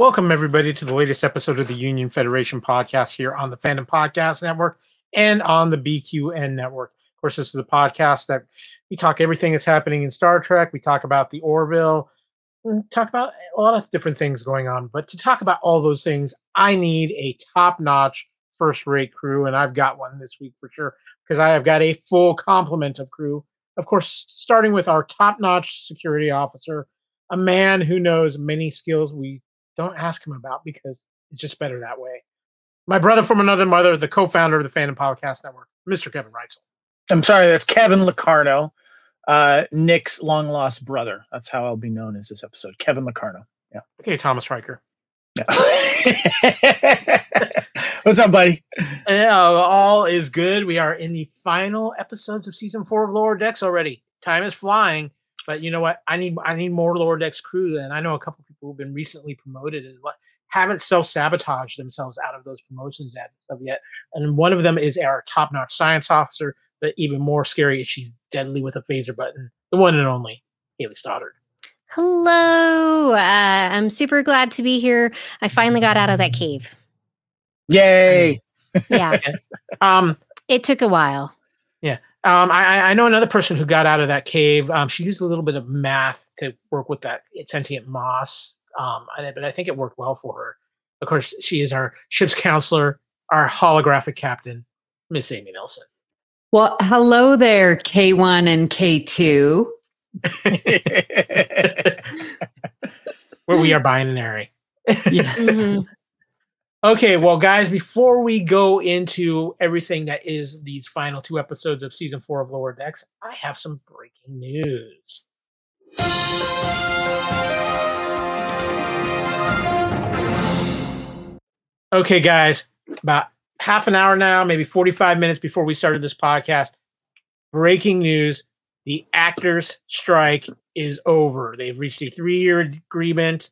Welcome, everybody, to the latest episode of the Union Federation podcast here on the Fandom Podcast Network and on the BQN Network. Of course, this is a podcast that we talk everything that's happening in Star Trek. We talk about the Orville, we talk about a lot of different things going on. But to talk about all those things, I need a top notch, first rate crew. And I've got one this week for sure because I have got a full complement of crew. Of course, starting with our top notch security officer, a man who knows many skills we don't ask him about because it's just better that way. My brother from another mother, the co-founder of the Fandom Podcast Network, Mr. Kevin Reitzel. I'm sorry, that's Kevin Locarno, uh, Nick's long lost brother. That's how I'll be known as this episode. Kevin Locarno. Yeah. Okay, Thomas Riker. Yeah. What's up, buddy? Yeah, all is good. We are in the final episodes of season four of Lower Decks already. Time is flying. But you know what? I need I need more Lower Decks crew, and I know a couple who've been recently promoted and what haven't self sabotaged themselves out of those promotions yet, yet. And one of them is our top notch science officer, but even more scary is she's deadly with a phaser button. The one and only Hayley Stoddart. Hello. Uh, I'm super glad to be here. I finally got out of that cave. Yay. Yeah. um, it took a while. Yeah. Um, I, I know another person who got out of that cave. Um, she used a little bit of math to work with that sentient moss. Um, but I think it worked well for her. Of course, she is our ship's counselor, our holographic captain, Miss Amy Nelson. Well, hello there, K1 and K2. Where we are binary. Yeah. Mhm. Okay, well, guys, before we go into everything that is these final two episodes of season four of Lower Decks, I have some breaking news. Okay, guys, about half an hour now, maybe 45 minutes before we started this podcast, breaking news the actors' strike is over. They've reached a three year agreement.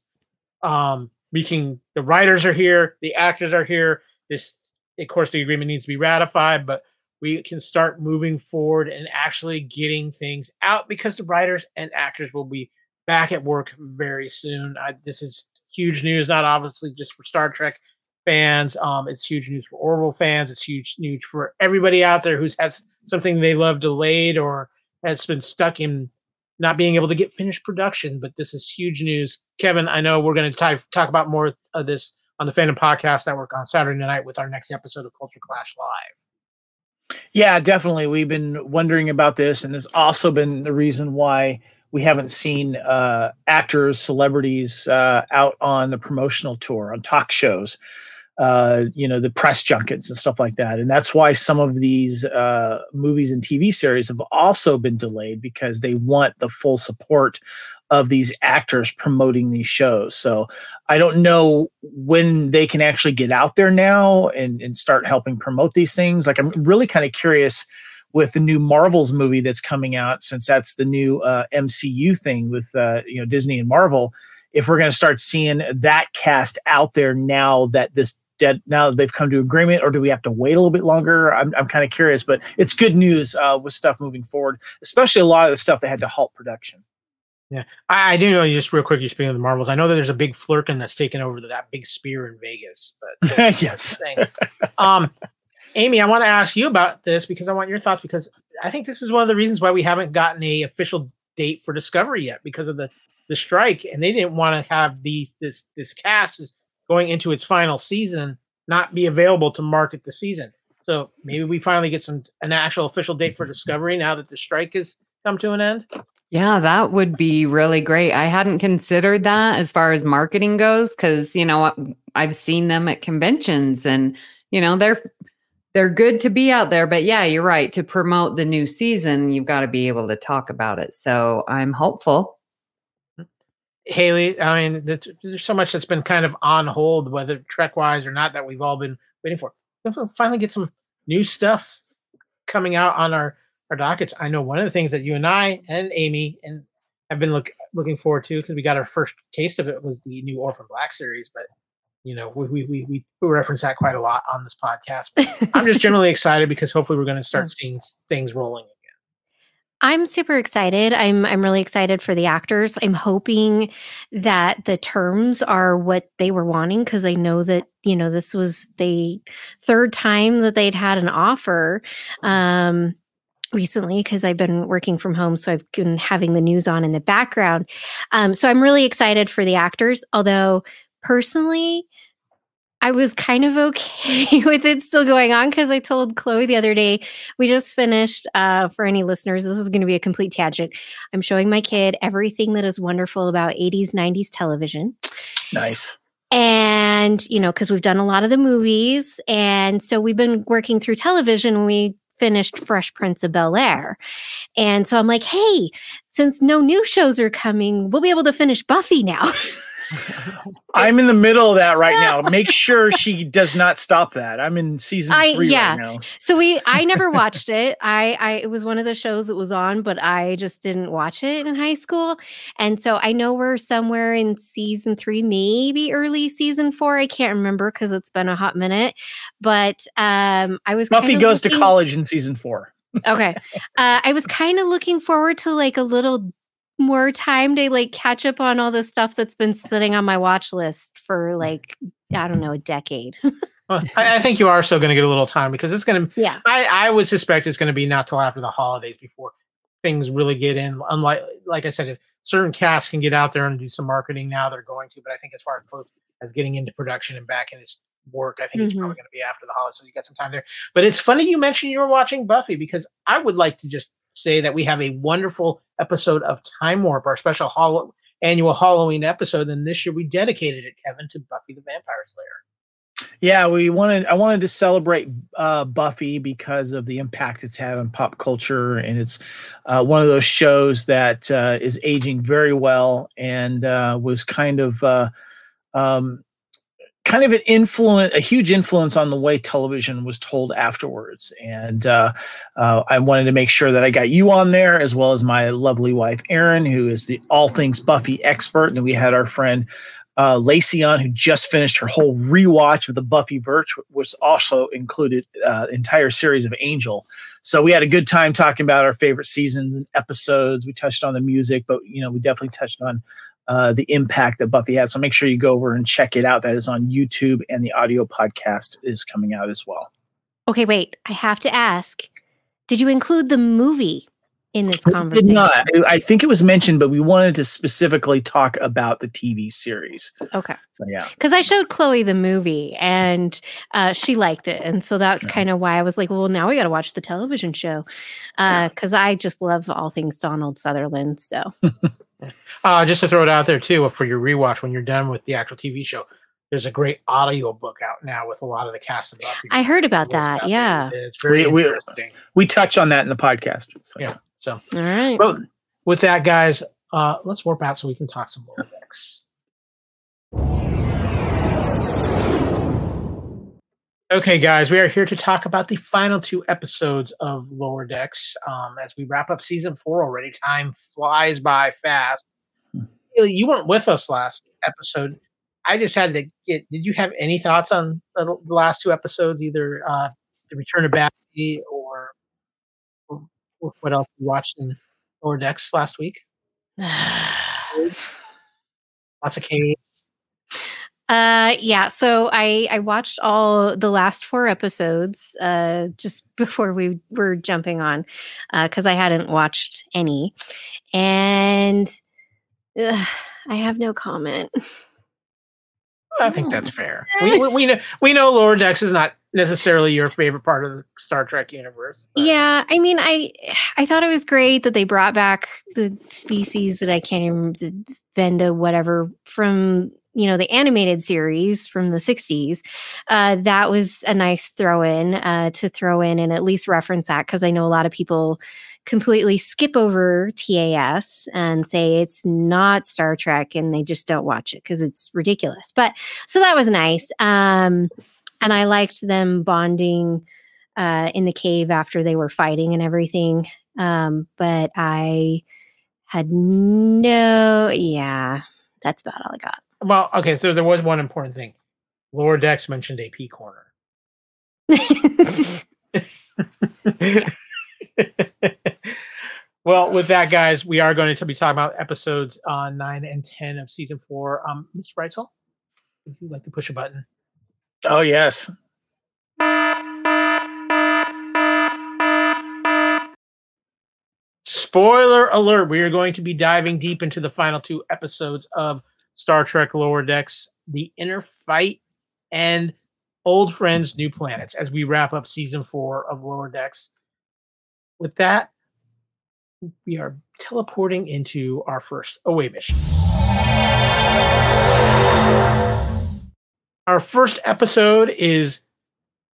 Um, we can the writers are here the actors are here. This of course the agreement needs to be ratified but we can start moving forward and actually getting things out because the writers and actors will be back at work very soon. I, this is huge news not obviously just for star trek fans um, it's huge news for orville fans it's huge news for everybody out there who's has something they love delayed or has been stuck in not being able to get finished production, but this is huge news. Kevin, I know we're going to talk about more of this on the Fandom Podcast Network on Saturday night with our next episode of Culture Clash Live. Yeah, definitely. We've been wondering about this, and there's also been the reason why we haven't seen uh, actors, celebrities uh, out on the promotional tour, on talk shows uh, you know, the press junkets and stuff like that. And that's why some of these uh, movies and TV series have also been delayed because they want the full support of these actors promoting these shows. So I don't know when they can actually get out there now and, and start helping promote these things. Like, I'm really kind of curious with the new Marvels movie that's coming out, since that's the new uh, MCU thing with uh, you know Disney and Marvel. If we're going to start seeing that cast out there now that this dead now that they've come to agreement, or do we have to wait a little bit longer? I'm, I'm kind of curious, but it's good news uh, with stuff moving forward, especially a lot of the stuff that had to halt production. Yeah, I, I do know. Just real quick, you're speaking of the Marvels. I know that there's a big Flerken that's taken over that big Sphere in Vegas. But yes, um, Amy, I want to ask you about this because I want your thoughts because I think this is one of the reasons why we haven't gotten a official date for Discovery yet because of the the strike, and they didn't want to have these this this cast going into its final season not be available to market the season. So maybe we finally get some an actual official date for mm-hmm. Discovery now that the strike has come to an end. Yeah, that would be really great. I hadn't considered that as far as marketing goes cuz you know I've seen them at conventions and you know they're they're good to be out there but yeah, you're right to promote the new season you've got to be able to talk about it. So I'm hopeful. Hayley, I mean, there's so much that's been kind of on hold, whether Trek wise or not, that we've all been waiting for. We'll finally get some new stuff coming out on our our dockets. I know one of the things that you and I and Amy and have been look looking forward to because we got our first taste of it was the new Orphan Black series, but you know we we we, we reference that quite a lot on this podcast. But I'm just generally excited because hopefully we're going to start seeing things rolling I'm super excited. I'm I'm really excited for the actors. I'm hoping that the terms are what they were wanting because I know that you know this was the third time that they'd had an offer um, recently because I've been working from home, so I've been having the news on in the background. Um, so I'm really excited for the actors. Although personally, I was kind of okay with it still going on because I told Chloe the other day, we just finished, uh, for any listeners, this is going to be a complete tangent. I'm showing my kid everything that is wonderful about 80s, 90s television. Nice. And, you know, because we've done a lot of the movies. And so we've been working through television. We finished Fresh Prince of Bel Air. And so I'm like, hey, since no new shows are coming, we'll be able to finish Buffy now. I'm in the middle of that right now. Make sure she does not stop that. I'm in season I- three yeah. right now. So we I never watched it. I I it was one of the shows that was on, but I just didn't watch it in high school. And so I know we're somewhere in season 3, maybe early season 4. I can't remember cuz it's been a hot minute. But um I was Buffy goes to college in season four. Okay. Uh I was kind of looking forward to like a little more time to like catch up on all the stuff that's been sitting on my watch list for like I don't know, a decade. Well, I, I think you are still going to get a little time because it's going to. yeah. I, I would suspect it's going to be not till after the holidays before things really get in. Unlike, like I said, if certain casts can get out there and do some marketing now, they're going to. But I think as far as, as getting into production and back in its work, I think it's Mhm. probably going to be after the holidays. So you got some time there. But it's funny you mentioned you were watching Buffy because I would like to just say that we have a wonderful episode of Time Warp, our special hol- annual Halloween episode. And this year we dedicated it, Kevin, to Buffy the Vampire Slayer. Yeah, we wanted. I wanted to celebrate uh, Buffy because of the impact it's had on pop culture, and it's uh, one of those shows that uh, is aging very well and uh, was kind of, uh, um, kind of an influence, a huge influence on the way television was told afterwards. And uh, uh, I wanted to make sure that I got you on there, as well as my lovely wife Erin, who is the all things Buffy expert, and we had our friend uh, Lacey on, who just finished her whole rewatch of the Buffyverse, which also included uh, entire series of Angel. So we had a good time talking about our favorite seasons and episodes. We touched on the music, but you know we definitely touched on uh, the impact that Buffy had. So make sure you go over and check it out. That is on YouTube, and the audio podcast is coming out as well. Okay, wait. I have to ask. Did you include the movie in this conversation? Did not. I- think it was mentioned, but we wanted to specifically talk about the TV series. Okay. So yeah. Because I showed Chloe the movie and uh, she liked it. And so that's Yeah. kind of why I was like, well, now we got to watch the television show. Yeah. Because I just love all things Donald Sutherland. So, Uh, just to throw it out there too, for your rewatch when you're done with the actual TV show, there's a great audio book out now with a lot of the cast of Buffy. I heard about that. there. Yeah. it's very We- we- interesting. We touch on that in the podcast. So. Yeah. So, All right. well, with that, guys, uh, let's warp out so we can talk some more decks. Okay, guys, we are here to talk about the final two episodes of Lower Decks. Um, as we wrap up season four already, time flies by fast. Hayley, you weren't with us last episode. I just had to get. Did you have any thoughts on the the last two episodes, either uh, the Return of Batty or, or what else you watched in Lower Decks last week? Lots of caves. Uh yeah, so I I watched all the last four episodes uh just before we were jumping on uh cuz I hadn't watched any and ugh, I have no comment. I think that's fair. We, we, we know we know Lower Decks is not necessarily your favorite part of the Star Trek universe. but- Yeah, I mean I I thought it was great that they brought back the species that I can't even Venda whatever from you know the animated series from the 60s uh, that was a nice throw in uh, to throw in and at least reference that because i know a lot of people completely skip over tas and say it's not star trek and they just don't watch it because it's ridiculous. But so that was nice um, and i liked them bonding uh, in the cave after they were fighting and everything um, but i had no yeah that's about all i got Well, okay, so there was one important thing. Lower Decks mentioned AP corner. Well, with that, guys, we are going to be talking about episodes uh, nine and ten of season four. Um, Mr. Reitzel, would you like to push a button? Oh yes. Spoiler alert: We are going to be diving deep into the final two episodes of Star Trek Lower Decks: The Inner Fight and Old Friends, New Planets, as we wrap up season four of Lower Decks. With that, we are teleporting into our first away mission. Our first episode is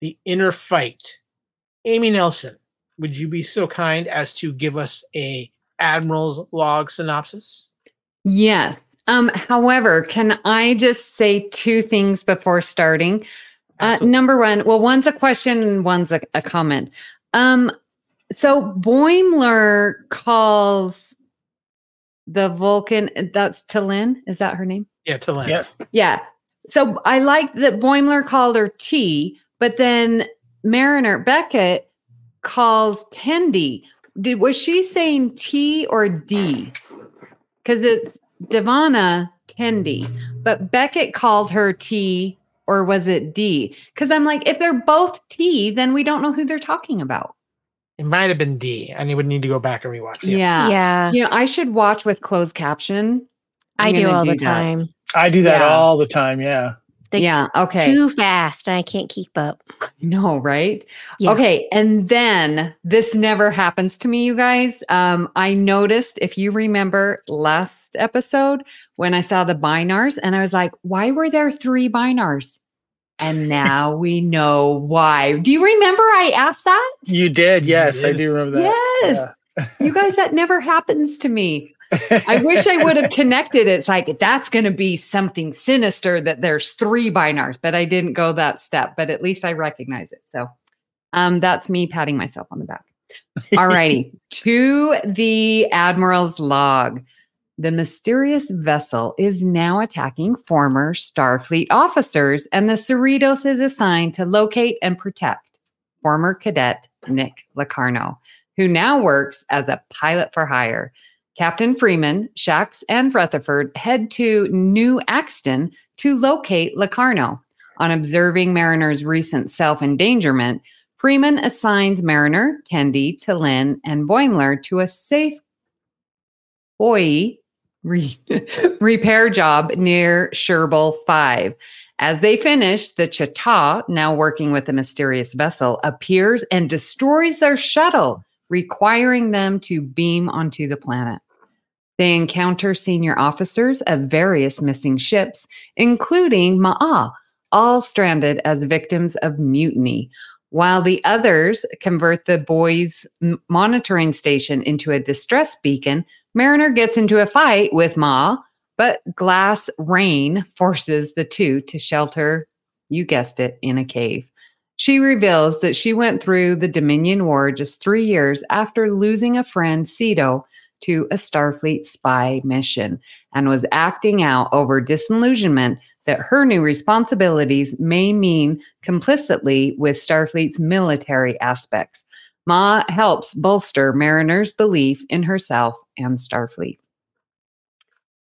The Inner Fight. Amy Nelson, would you be so kind as to give us a Admiral's log synopsis? Yes. Um, however, can I just say two things before starting? Uh, number one, well, one's a question and one's a, a comment. Um, so Boimler calls the Vulcan, that's T'Lyn, is that her name? Yeah, T'Lyn. Yes. Yeah. So I like that Boimler called her T, but then Mariner Beckett calls Tendi. Did was she saying T or D? Because it's D'Vana Tendi, but Beckett called her T or was it D? Because I'm like, if they're both T, then we don't know who they're talking about. It might have been D. I would need to go back and rewatch. it. Yeah. yeah, You know, I should watch with closed caption. I I'm do gonna all the do that. time. I do that Yeah. all the time. Yeah. They- yeah. Okay. Too fast, and I can't keep up. No, right? Yeah. Okay. And then this never happens to me, you guys. Um, I noticed, if you remember last episode, when I saw the Bynars, and I was like, why were there three Bynars? And now we know why. Do you remember I asked that? You did. Yes, I did. do remember that. Yes. You guys, that never happens to me. I wish I would have connected. It's like that's going to be something sinister that there's three Bynars, but I didn't go that step. But at least I recognize it. So, um, that's me patting myself on the back. All righty, to the admiral's log. The mysterious vessel is now attacking former Starfleet officers, and the Cerritos is assigned to locate and protect former cadet Nick Locarno, who now works as a pilot for hire. Captain Freeman, Shax, and Rutherford head to New Axton to locate Locarno. On observing Mariner's recent self endangerment, Freeman assigns Mariner, Tendi, T'Lyn, and Boimler to a safe buoy re- repair job near Sherbal 5. As they finish, the Chata, now working with the mysterious vessel, appears and destroys their shuttle, requiring them to beam onto the planet. They encounter senior officers of various missing ships, including Ma'a, all stranded as victims of mutiny, while the others convert the buoy's monitoring station into a distress beacon. Mariner gets into a fight with Ma, but glass rain forces the two to shelter, you guessed it, in a cave. She reveals that she went through the Dominion War just three years after losing a friend, Sito, to a Starfleet spy mission and was acting out over disillusionment that her new responsibilities may mean complicitly with Starfleet's military aspects. Ma helps bolster Mariner's belief in herself and Starfleet.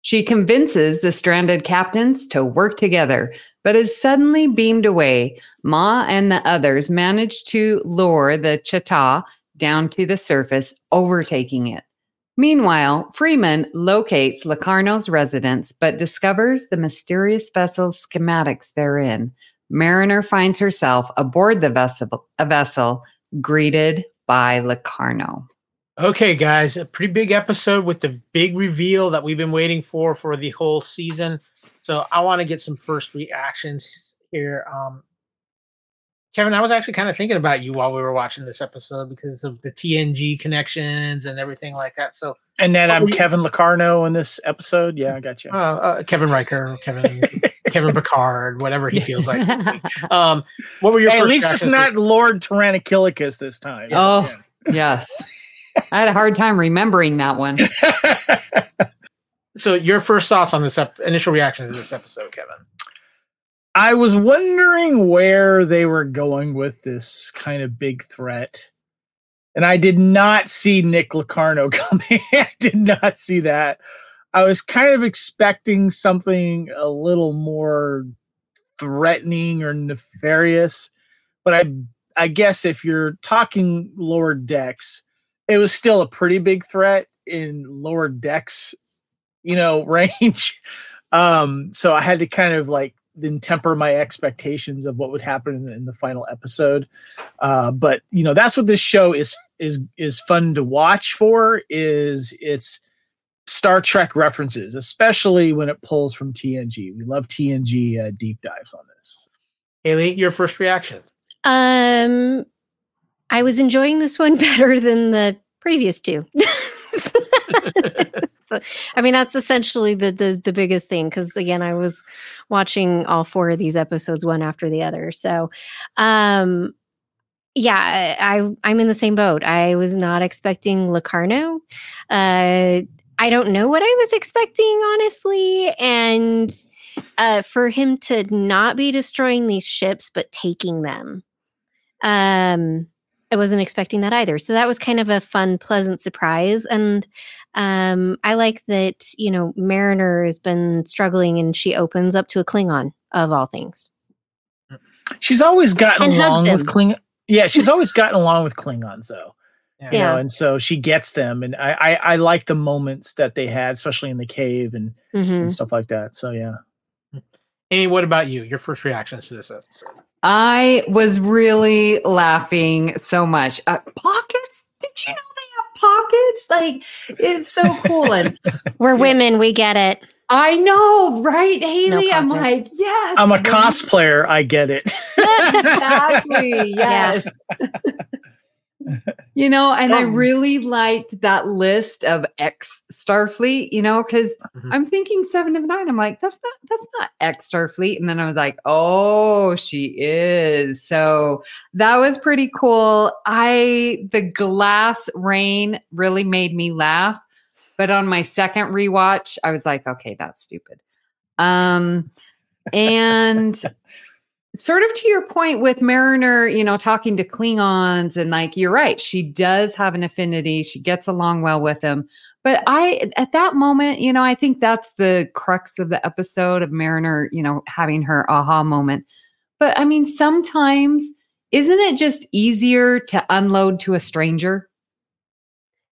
She convinces the stranded captains to work together, but is suddenly beamed away. Ma and the others manage to lure the Chata down to the surface, overtaking it. Meanwhile, Freeman locates Locarno's residence but discovers the mysterious vessel's schematics therein. Mariner finds herself aboard the vessel, a vessel greeted by Locarno. Okay, guys, a pretty big episode with the big reveal that we've been waiting for for the whole season. So I want to get some first reactions here. Um, Kevin, I was actually kind of thinking about you while we were watching this episode because of the TNG connections and everything like that. So, And then I'm you- Kevin Locarno in this episode. Yeah, I got you. uh, uh, Kevin Riker, Kevin, Kevin Picard, whatever he feels like. Um, what were your Hey, at least it's reactions to- not Lord Tyrannikilicus this time. Oh. yes. I had a hard time remembering that one. So, your first thoughts on this ep- initial reactions to this episode, Kevin? I was wondering where they were going with this kind of big threat. and I did not see Nick Locarno coming. I did not see that. I was kind of expecting something a little more threatening or nefarious, but I I guess if you're talking lower decks, it was still a pretty big threat in lower decks, you know, range. Um, so I had to kind of like then temper my expectations of what would happen in, in the final episode. Uh, but you know, that's what this show is is is fun to watch for. Is it's Star Trek references, especially when it pulls from TNG. We love TNG uh, deep dives on this. Hayley, your first reaction? Um, I was enjoying this one better than the previous two. I mean, that's essentially the the, the biggest thing because again, I was watching all four of these episodes one after the other. So, um, yeah, I I'm in the same boat. I was not expecting Locarno. Uh, I don't know what I was expecting, honestly, and uh, for him to not be destroying these ships but taking them. Um, I wasn't expecting that either. So that was kind of a fun, pleasant surprise. And um, I like that, you know, Mariner has been struggling and she opens up to a Klingon of all things. She's always gotten And along with him. Kling. Yeah, she's always gotten along with Klingons though. Yeah. You know, Yeah. and so she gets them, and I, I I like the moments that they had, especially in the cave and, hmm and stuff like that. So yeah, Amy, what about you? Your first reactions to this episode? I was really laughing so much. Uh, pockets? Did you know they have pockets? Like it's so cool. And We're women, we get it. I know, right, Hayley? I'm like, pockets. yes. I'm a cosplayer. I get it. exactly. Yes. You know, and I really liked that list of ex Starfleet, you know, because Mhm. I'm thinking seven of nine. I'm like, that's not that's not ex Starfleet. And then I was like, oh, she is. So that was pretty cool. I the glass rain really made me laugh. But on my second rewatch, I was like, okay, that's stupid. Um, and sort of to your point with Mariner, you know, talking to Klingons and like you're right, she does have an affinity. She gets along well with them. But I at that moment, you know, I think that's the crux of the episode of Mariner, you know, having her aha moment. But I mean, sometimes isn't it just easier to unload to a stranger?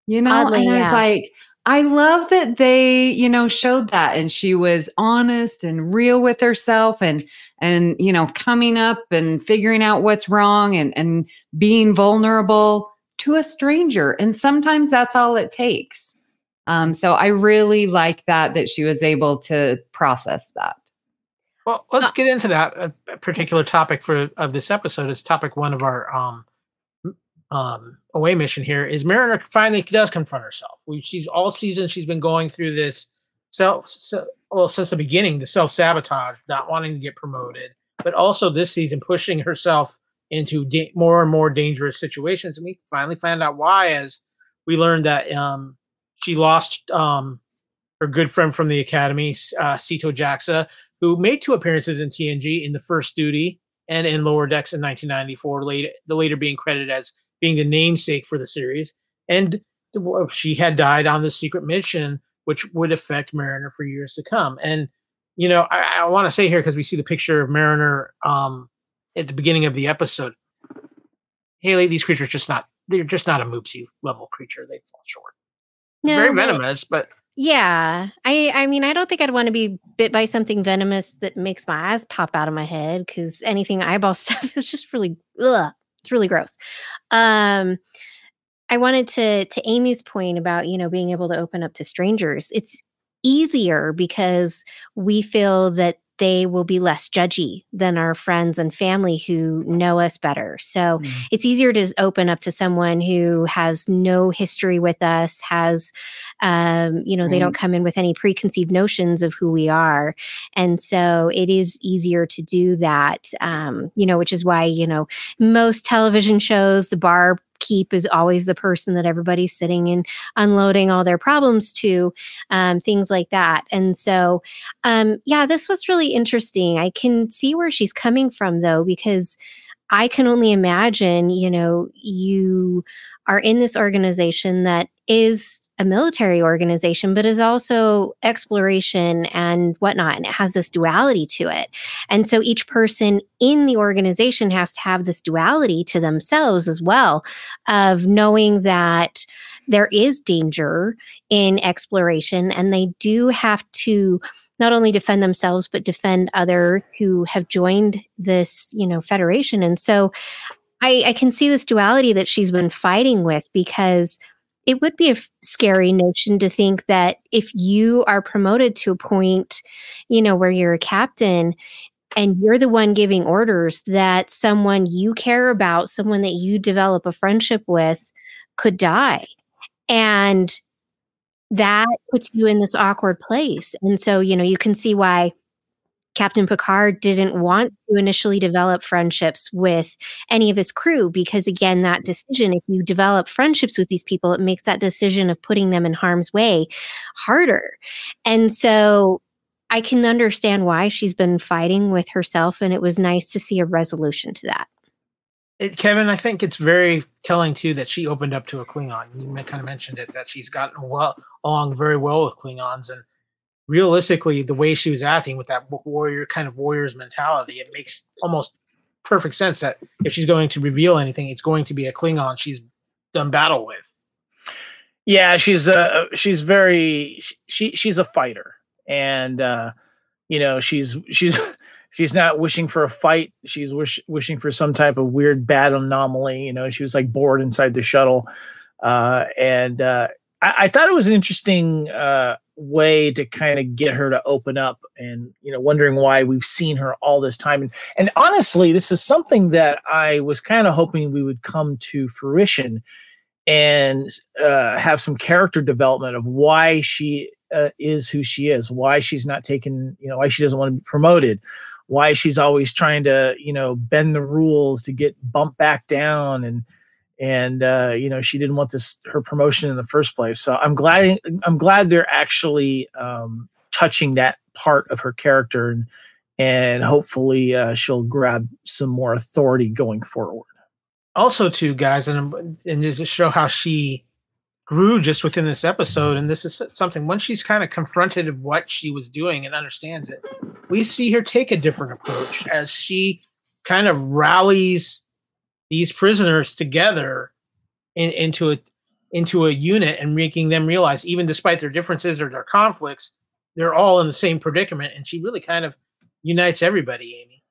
You know, Oddly, and I was yeah. like, I love that they, you know, showed that and she was honest and real with herself and and you know, coming up and figuring out what's wrong and and being vulnerable to a stranger. And sometimes that's all it takes. Um, so I really like that that she was able to process that. Well, let's get into that uh, particular topic for of this episode. It's topic one of our um um away mission here. Is Mariner finally does confront herself? We she's all season she's been going through this self se- well since the beginning the self sabotage, not wanting to get promoted, but also this season pushing herself into da- more and more dangerous situations. And we finally find out why as we learned that um she lost um her good friend from the academy, uh, Sito Jaxa, who made two appearances in TNG in the first duty and in Lower Decks in 1994, later, the later being credited as being the namesake for the series. And she had died on the secret mission, which would affect Mariner for years to come. And, you know, I, I want to say here, because we see the picture of Mariner um, at the beginning of the episode. Hayley, these creatures just not, they're just not a Moopsy level creature. They fall short. Very venomous, but Yeah. I I mean, I don't think I'd want to be bit by something venomous that makes my eyes pop out of my head because anything eyeball stuff is just really ugh, it's really gross. Um I wanted to to Amy's point about, you know, being able to open up to strangers. It's easier because we feel that they will be less judgy than our friends and family who know us better. So Mhm. it's easier to open up to someone who has no history with us, has, um, you know, they don't come in with any preconceived notions of who we are. And so it is easier to do that, um, you know, which is why, you know, most television shows, the bar keep is always the person that everybody's sitting and unloading all their problems to, um, things like that. And so, um, yeah, this was really interesting. I can see where she's coming from though, because I can only imagine, you know, you are in this organization that is a military organization, but is also exploration and whatnot. And it has this duality to it. And so each person in the organization has to have this duality to themselves as well of knowing that there is danger in exploration and they do have to not only defend themselves but defend others who have joined this you know federation and so I, I can see this duality that she's been fighting with because it would be a f- scary notion to think that if you are promoted to a point, you know, where you're a captain and you're the one giving orders, that someone you care about, someone that you develop a friendship with, could die. And that puts you in this awkward place. And so, you know, you can see why Captain Picard didn't mm-hmm. want to initially develop friendships with any of his crew because, again, that decision, if you develop friendships with these people, it makes that decision of putting them in harm's way harder. And so I can understand why she's been fighting with herself, and it was nice to see a resolution to that. It, Kevin, I think it's very telling too that she opened up to a Klingon. You kind of mentioned it that she's gotten well along very well with Klingons, and realistically, the way she was acting with that warrior kind of warrior's mentality, it makes almost perfect sense that if she's going to reveal anything, it's going to be a Klingon she's done battle with. Yeah, she's uh she's very she she's a fighter, and uh, you know she's she's she's not wishing for a fight. She's wish, wishing for some type of weird bad anomaly. You know, she was like bored inside the shuttle, uh, and uh, I, I thought it was an interesting uh, way to kind of get her to open up and you know wondering why we've seen her all this time. And and honestly this is something that i was kind of hoping we would come to fruition and uh, have some character development of why she uh, is who she is why she's not taken you know why she doesn't want to be promoted why she's always trying to you know bend the rules to get bumped back down and and uh, you know she didn't want this her promotion in the first place. So I'm glad I'm glad they're actually um, touching that part of her character, and and hopefully uh, she'll grab some more authority going forward. Also, too, guys, and and to show how she grew just within this episode, and this is something once she's kind of confronted of what she was doing and understands it, we see her take a different approach as she kind of rallies these prisoners together in, into a into a unit and making them realize even despite their differences or their conflicts they're all in the same predicament. And she really kind of unites everybody amy.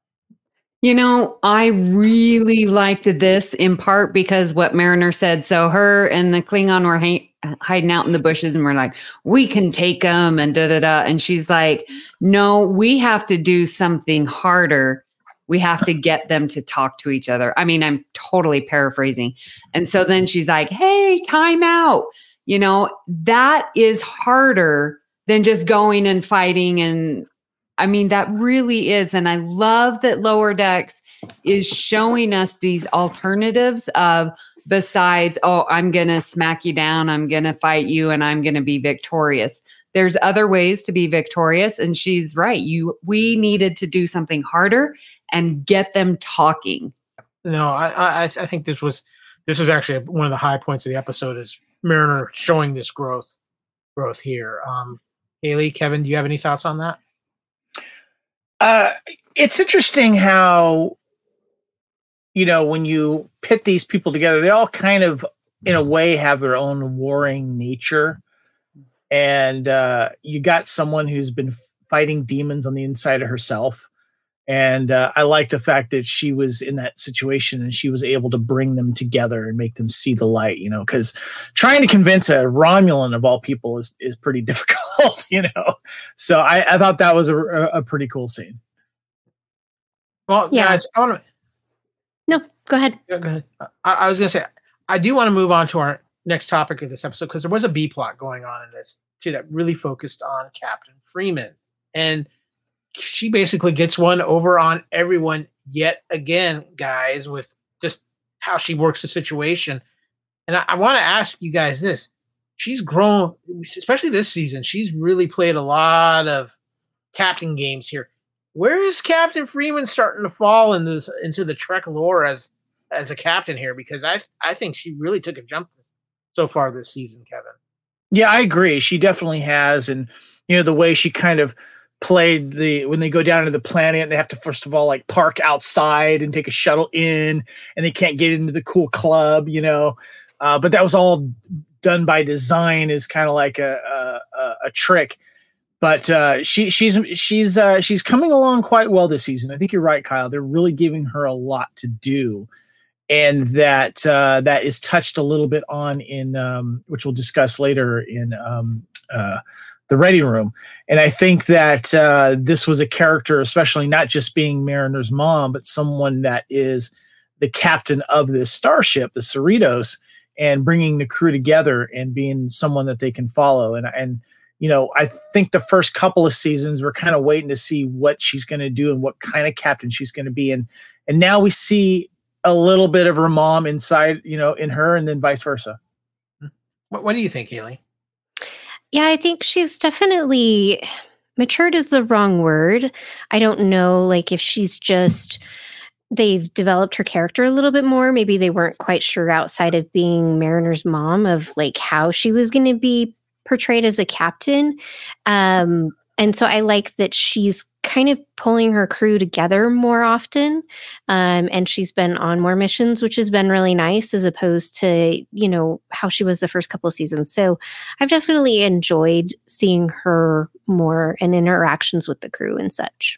You know i really liked this in part because what mariner said. So her and the klingon were ha- hiding out in the bushes and we're like we can take them and da da da. And she's like no we have to do something harder we have to get them to talk to each other. I mean, I'm totally paraphrasing. And so then she's like, hey, time out. You know, that is harder than just going and fighting. And I mean, that really is. And I love that Lower Decks is showing us these alternatives of besides, oh, I'm going to smack you down, I'm going to fight you, and I'm going to be victorious. There's other ways to be victorious. And she's right. You, we needed to do something harder and get them talking. No, I, I, I think this was this was actually one of the high points of the episode is Mariner showing this growth growth here. Um, Hayley, Kevin, do you have any thoughts on that? Uh, it's interesting how you know when you pit these people together, they all kind of, in a way, have their own warring nature, and uh, you got someone who's been fighting demons on the inside of herself and uh, I like the fact that she was in that situation and she was able to bring them together and make them see the light. You know, because trying to convince a Romulan of all people is is pretty difficult. You know, so I, I thought that was a, a pretty cool scene. Well, yeah. guys, I want to. No, go ahead. Yeah, go ahead. I, I was going to say I do want to move on to our next topic of this episode because there was a B plot going on in this too that really focused on Captain Freeman and she basically gets one over on everyone yet again, guys, with just how she works the situation. And I, I want to ask you guys this. She's grown, especially this season. She's really played a lot of captain games here. Where is Captain Freeman starting to fall in this into the Trek lore as as a captain here because I I think she really took a jump so far this season, Kevin. Yeah, I agree. She definitely has, and you know the way she kind of played the when they go down to the planet, they have to first of all like park outside and take a shuttle in, and they can't get into the cool club, you know. Uh, but that was all done by design, is kind of like a, a a trick. But uh, she she's she's uh, she's coming along quite well this season. I think you're right, Kyle. They're really giving her a lot to do and that uh, that is touched a little bit on in um, which we'll discuss later in um, uh, the ready room. And I think that uh, this was a character, especially not just being Mariner's mom, but someone that is the captain of this starship, the Cerritos, and bringing the crew together and being someone that they can follow. And and you know, I think the first couple of seasons we're kind of waiting to see what she's going to do and what kind of captain she's going to be. And and now we see a little bit of her mom inside, you know, in her, and then vice versa. What, what do you think, Hayley? Yeah, I think she's definitely matured is the wrong word. I don't know, like if she's just they've developed her character a little bit more. Maybe they weren't quite sure outside of being Mariner's mom of like how she was going to be portrayed as a captain. Um, and so I like that she's kind of pulling her crew together more often. Um, and she's been on more missions, which has been really nice as opposed to, you know, how she was the first couple of seasons. So I've definitely enjoyed seeing her more and interactions with the crew and such.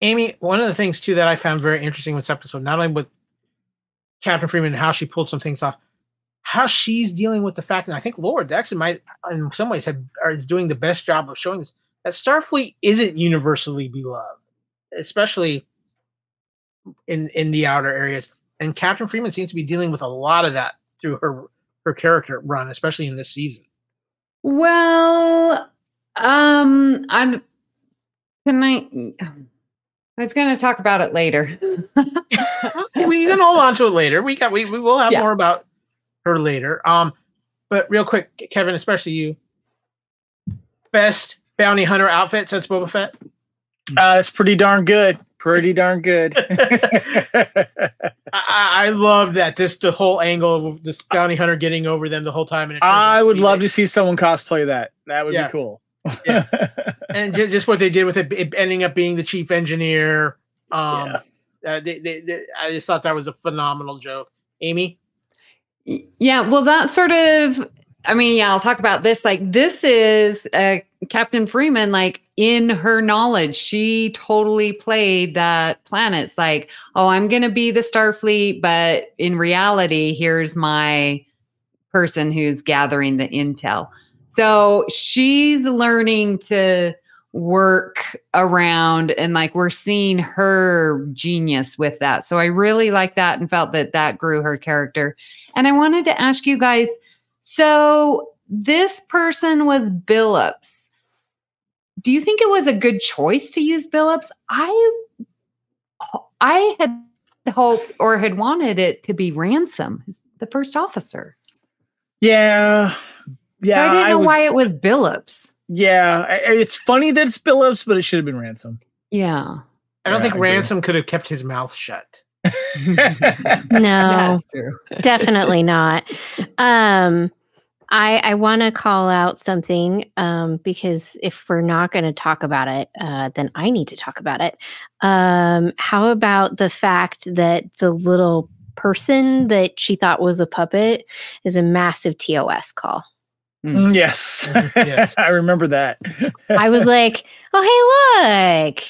Amy, one of the things too that I found very interesting with this episode, not only with Captain Freeman and how she pulled some things off, how she's dealing with the fact, and I think Laura Dexon might, in some ways, have, is doing the best job of showing this that Starfleet isn't universally beloved, especially in in the outer areas. And Captain Freeman seems to be dealing with a lot of that through her her character run, especially in this season. Well, um, I'm can I? I was going to talk about it later. we can hold on to it later. We got we we will have Yeah. more about her later. Um, but real quick, Kevin, especially you, best bounty hunter outfit since Boba Fett. Uh, it's pretty darn good. Pretty darn good. I, I, I love that. This the whole angle of this bounty hunter getting over them the whole time. And it turns out I would love to see someone cosplay that. That would Yeah. be cool. Yeah. and ju- just what they did with it, it ending up being the chief engineer. Um, uh, they, they, they, I just thought that was a phenomenal joke. Amy, Yeah, well, that sort of, I mean, yeah, I'll talk about this. Like, this is uh, Captain Freeman, like, in her knowledge, she totally played that planet. It's like, oh, I'm going to be the Starfleet, but in reality, here's my person who's gathering the intel. So she's learning to work around and like we're seeing her genius with that. So I really like that and felt that that grew her character. And I wanted to ask you guys so this person was Billups. Do you think it was a good choice to use Billups? I I had hoped or had wanted it to be Ransom, the first officer. yeah. Yeah. so I didn't know would- why it was Billups. Yeah. I- I- It's funny that it's Billups, but it should have been Ransom. Yeah. I don't Yeah, think I agree. Ransom could have kept his mouth shut. No. That's true. definitely not um i i want to call out something um because if we're not going to talk about it uh then i need to talk about it um how about the fact that the little person that she thought was a puppet is a massive tos call Mm, yes. Yes. I remember that. i was like oh hey look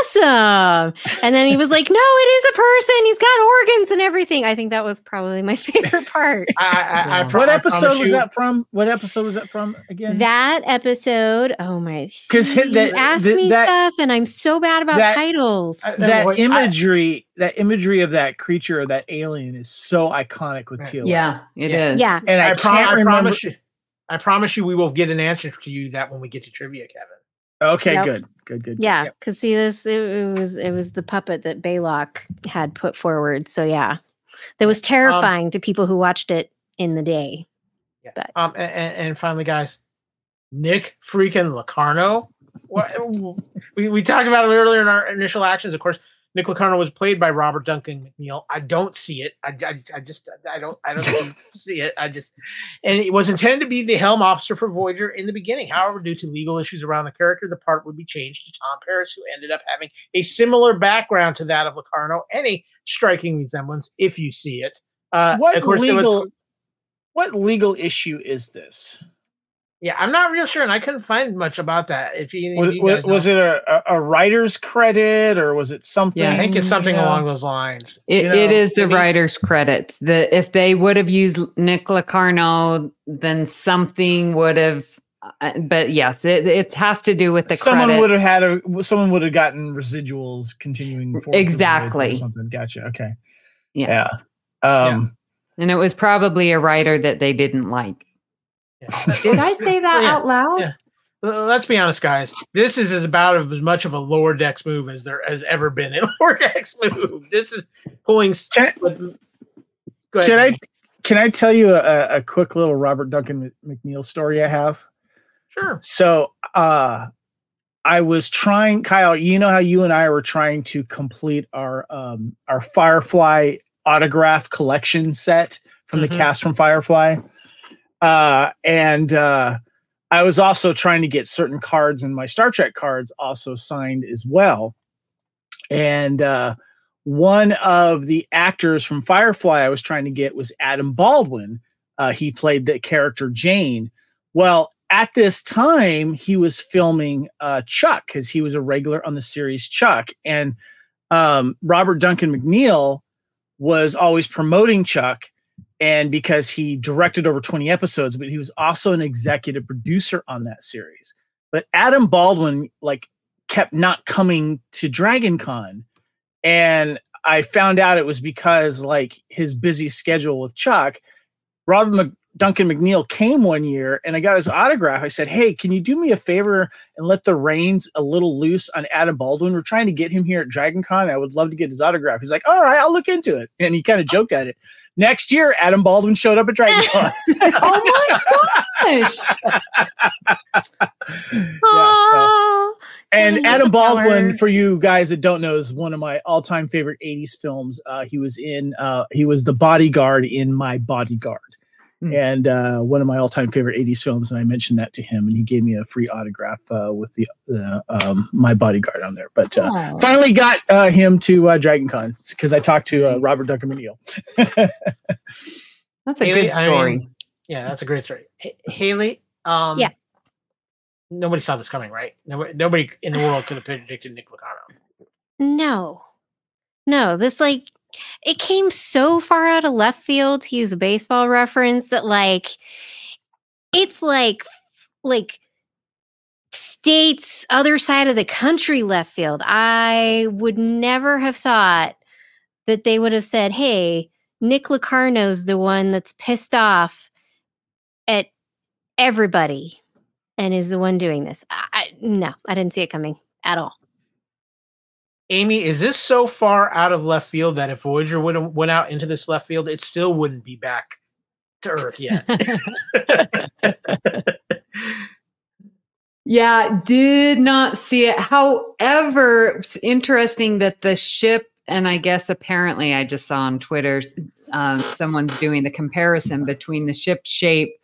awesome and then he was like no it is a person he's got organs and everything i think that was probably my favorite part I, I, I, Yeah. what I episode was you- that from? What episode was that from again? That episode, oh my! 'Cause you hit that- ask th- me that- stuff, and I'm so bad about that- titles. I- No, that I- imagery, that imagery of that creature or that alien is so iconic with Yeah. TOS. Yeah, it is. Yeah. yeah, And I, I, can't prom- I remember. promise you. I promise you, we will get an answer to you that when we get to trivia, Kevin. Okay, Yep. good, good, good. yeah. Yep. Because see, this it, it was it was the puppet that Balok had put forward. So yeah, that was terrifying to people who watched it in the day. Yeah. But. Um, and, and finally, guys, Nick freaking Locarno. What we, we talked about him earlier in our initial actions. Of course, Nick Locarno was played by Robert Duncan McNeill. I don't see it. I, I, I just I don't I don't see it. I just and it was intended to be the helm officer for Voyager in the beginning. However, due to legal issues around the character, the part would be changed to Tom Paris, who ended up having a similar background to that of Locarno and a striking resemblance if you see it. Uh, what there was- legal what legal issue is this? Yeah, I'm not real sure, and I couldn't find much about that. If you, Was, you was, was it a, a, a writer's credit or was it something? Yeah, I think it's something you know? along those lines. It, You know, is the I mean- writer's credits. The if they would have used Nick Locarno, then something would have. uh, But yes, it, it has to do with the someone credit. would have had a someone would have gotten residuals continuing forward through the voyage or Exactly. something gotcha okay Yeah. yeah um and it was probably a writer that they didn't like. Yeah. Did I say that Yeah, out loud? yeah. Let's be honest, guys. This is as about as much of a lower decks move as there has ever been in a lower decks move. This is pulling. s- Can- with- Go ahead, can i can i tell you a, a quick little robert duncan mcneill story i have Sure. so uh i was trying kyle you know how you and i were trying to complete our um our firefly autograph collection set from Mhm. the cast from firefly uh and uh i was also trying to get certain cards and my star trek cards also signed as well. And uh one of the actors from firefly i was trying to get was adam baldwin. Uh, he played the character jayne. Well at this time he was filming uh, chuck because he was a regular on the series chuck. And um, robert duncan mcneill was always promoting chuck and because he directed over 20 episodes but he was also an executive producer on that series. But adam baldwin like kept not coming to dragon con and i found out it was because like his busy schedule with chuck robert Mc- duncan mcneill came one year and i got his autograph. I said hey can you do me a favor and let the reins a little loose on adam baldwin? We're trying to get him here at dragon con. I would love to get his autograph. He's like all right i'll look into it. And he kind of joked at it next year adam baldwin showed up at dragon con. Oh my gosh! yeah, so- And Adam Baldwin, for you guys that don't know, is one of my all-time favorite '80s films. Uh, he was in, uh, he was the bodyguard in My Bodyguard, Hmm. and uh, one of my all-time favorite '80s films. And I mentioned that to him, and he gave me a free autograph uh, with the the um, My Bodyguard on there. But uh, Aw. finally got uh, him to uh, Dragon Con because I talked to uh, Robert Duncan McNeill. That's a Hayley, good I story. mean, Yeah, that's a great story. H- Hayley, um, Yeah. Nobody saw this coming, right? Nobody, nobody in the world could have predicted Nick Locarno. No. No, this like it came so far out of left field to use a baseball reference that like it's like like states other side of the country left field. I would never have thought that they would have said, "Hey, Nick Locarno's the one that's pissed off at everybody and is the one doing this." I, no, I didn't see it coming at all. Amy, is this so far out of left field that if Voyager would have went out into this left field, it still wouldn't be back to Earth yet? Yeah, did not see it. However, it's interesting that the ship, and I guess apparently I just saw on Twitter, um, someone's doing the comparison between the ship shape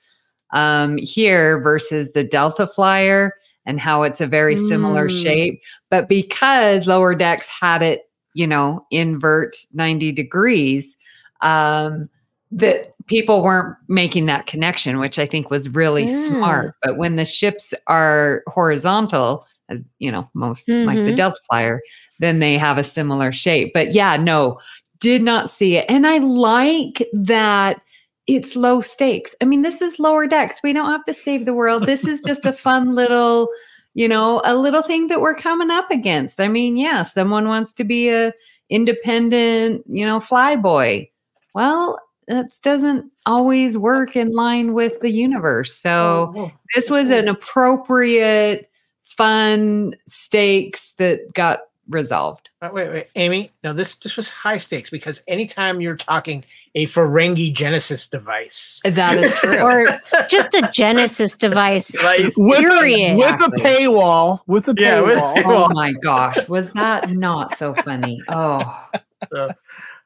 um, here versus the Delta Flyer and how it's a very similar Mm. shape. But because Lower Decks had it, you know, invert 90 degrees, um, that people weren't making that connection, which I think was really smart. But when the ships are horizontal, as you know, most like the Mhm. Delta Flyer, then they have a similar shape. But yeah, no, did not see it. And I like that it's low stakes. I mean, this is lower decks. We don't have to save the world. This is just a fun little, you know, a little thing that we're coming up against. I mean, yeah, someone wants to be a independent, you know, fly boy. Well, that doesn't always work in line with the universe. So Oh, this oh, was oh. an appropriate, fun stakes that got resolved. Wait, wait, wait, Amy. No, this this was high stakes because anytime you're talking a Ferengi Genesis device, That is true. or just a Genesis device. like, with, Period. a, with a paywall. With a Yeah, with- paywall. oh my gosh, was that not so funny? Oh, so-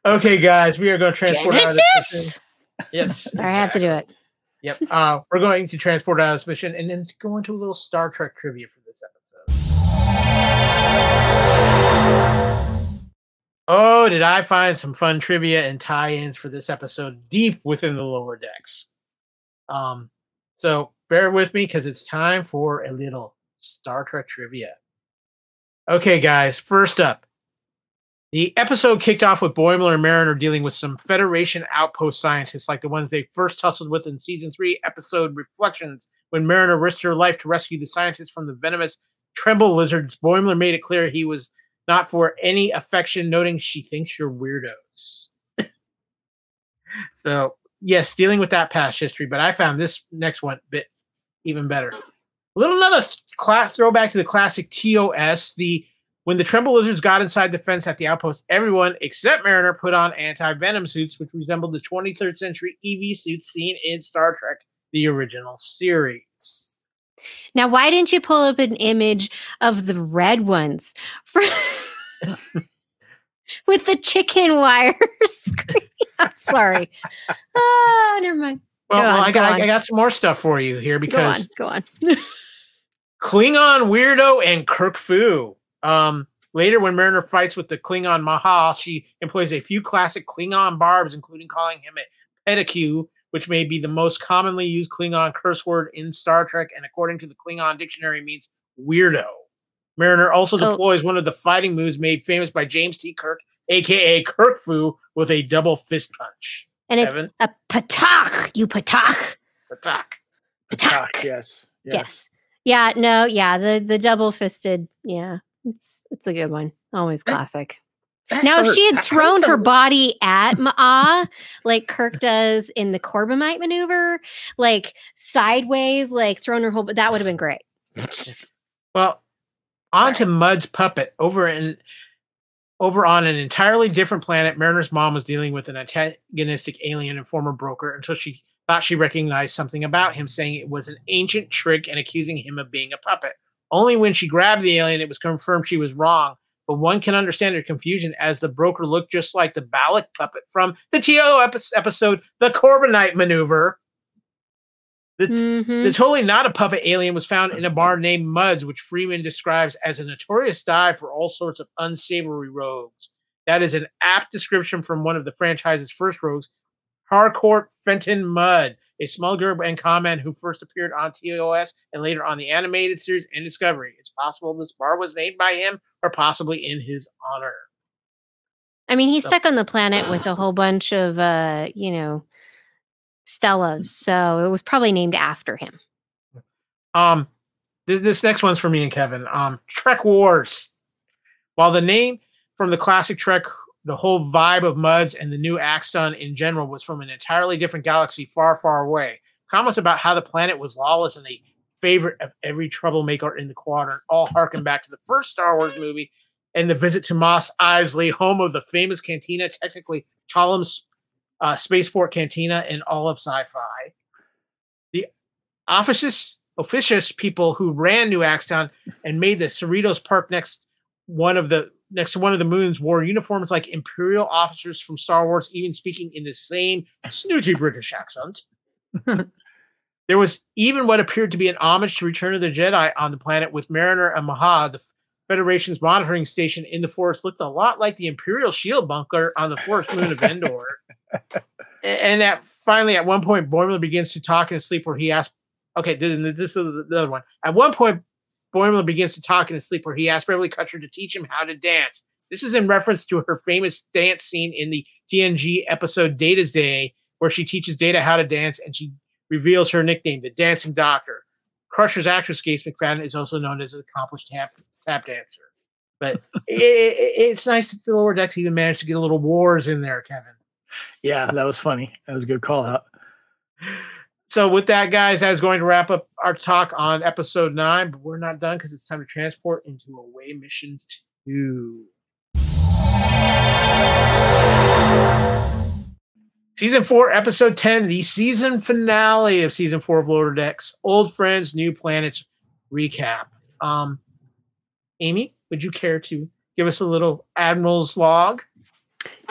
okay, guys, we are going to transport out of this mission. Genesis. Yes, I have to do it. Yep. Uh, we're going to transport out of this mission and then go into a little Star Trek trivia for this episode. Oh, did I find some fun trivia and tie-ins for this episode deep within the lower decks? Um, so bear with me because it's time for a little Star Trek trivia. Okay, guys, first up. The episode kicked off with Boimler and Mariner dealing with some Federation outpost scientists like the ones they first tussled with in season three episode Reflections, when Mariner risked her life to rescue the scientists from the venomous Tremble lizards. Boimler made it clear he was not for any affection, noting she thinks you're weirdos. so, yes, dealing with that past history, but I found this next one bit even better. A little another th- cla- throwback to the classic TOS. The when the Tremble lizards got inside the fence at the outpost, everyone except Mariner put on anti venom suits, which resembled the 23rd century EV suits seen in Star Trek, the original series. Now, why didn't you pull up an image of the red ones for- with the chicken wires? I'm sorry. Oh, never mind. Well, Go well, I go got on. I got some more stuff for you here because Go on. Go on. Klingon weirdo and Kirk Fu. Um, later, when Mariner fights with the Klingon Mahal, she employs a few classic Klingon barbs, including calling him a pedicue, which may be the most commonly used Klingon curse word in Star Trek, and according to the Klingon dictionary, means weirdo. Mariner also Oh. deploys one of the fighting moves made famous by James T. Kirk, aka Kirk Fu, with a double fist punch. And it's a patak, you patak. Attack. Patak. Yes. Yes. Yes. Yeah, no, yeah, the the double fisted, yeah. It's it's a good one. Always eh. classic. That Now, if she had thrown her body at Ma'ah, like Kirk does in the Corbomite maneuver, like sideways, like thrown her whole, but that would have been great. Well, on to Mudd's puppet. Over in over on an entirely different planet, Mariner's mom was dealing with an antagonistic alien and former broker until she thought she recognized something about him, saying it was an ancient trick and accusing him of being a puppet. Only when she grabbed the alien, it was confirmed she was wrong. But one can understand her confusion as the broker looked just like the Balok puppet from the TO epi- episode, The Corbomite Maneuver. The, Mhm. the totally not a puppet alien was found in a bar named Mudd's, which Freeman describes as a notorious dive for all sorts of unsavory rogues. That is an apt description from one of the franchise's first rogues, Harcourt Fenton Mudd, a smuggler and conman who first appeared on TOS and later on the animated series and Discovery. It's possible this bar was named by him or possibly in his honor. I mean, he's So- stuck on the planet with a whole bunch of, uh, you know, Stellas, so it was probably named after him. Um, this this next one's for me and Kevin. Um, Trek Wars. While the name from the classic Trek, the whole vibe of Mudd's and the new Axton in general was from an entirely different galaxy far, far away. Comments about how the planet was lawless and the favorite of every troublemaker in the quadrant all harken back to the first Star Wars movie and the visit to Mos Eisley, home of the famous cantina, technically Talam's uh, spaceport cantina in all of sci-fi. The officious officious people who ran New Axton and made the Cerritos Park next one of the next to one of the moons wore uniforms like imperial officers from Star Wars, even speaking in the same snooty British accent. there was even what appeared to be an homage to Return of the Jedi on the planet with Mariner and Ma'ah, the Federation's monitoring station in the forest looked a lot like the Imperial shield bunker on the forest moon of Endor. And at finally, at one point, Boimler begins to talk in his sleep, where he asks, "Okay, this, this is the other one." At one point, Boimler begins to talk in his sleep, where he asks Beverly Crusher to teach him how to dance. This is in reference to her famous dance scene in the TNG episode Data's Day, where she teaches Data how to dance, and she reveals her nickname, the Dancing Doctor. Crusher's actress Gates McFadden is also known as an accomplished tap tap dancer. But it, it, it's nice that the lower decks even managed to get a little wars in there, Kevin. Yeah, that was funny. That was a good call out. So with that, guys, that is going to wrap up our talk on episode nine. But we're not done because it's time to transport into away mission two. Season four, episode 10, the season finale of season four of Lower Decks, Old Friends, New Planets recap. Um, Amy, would you care to give us a little Admiral's log?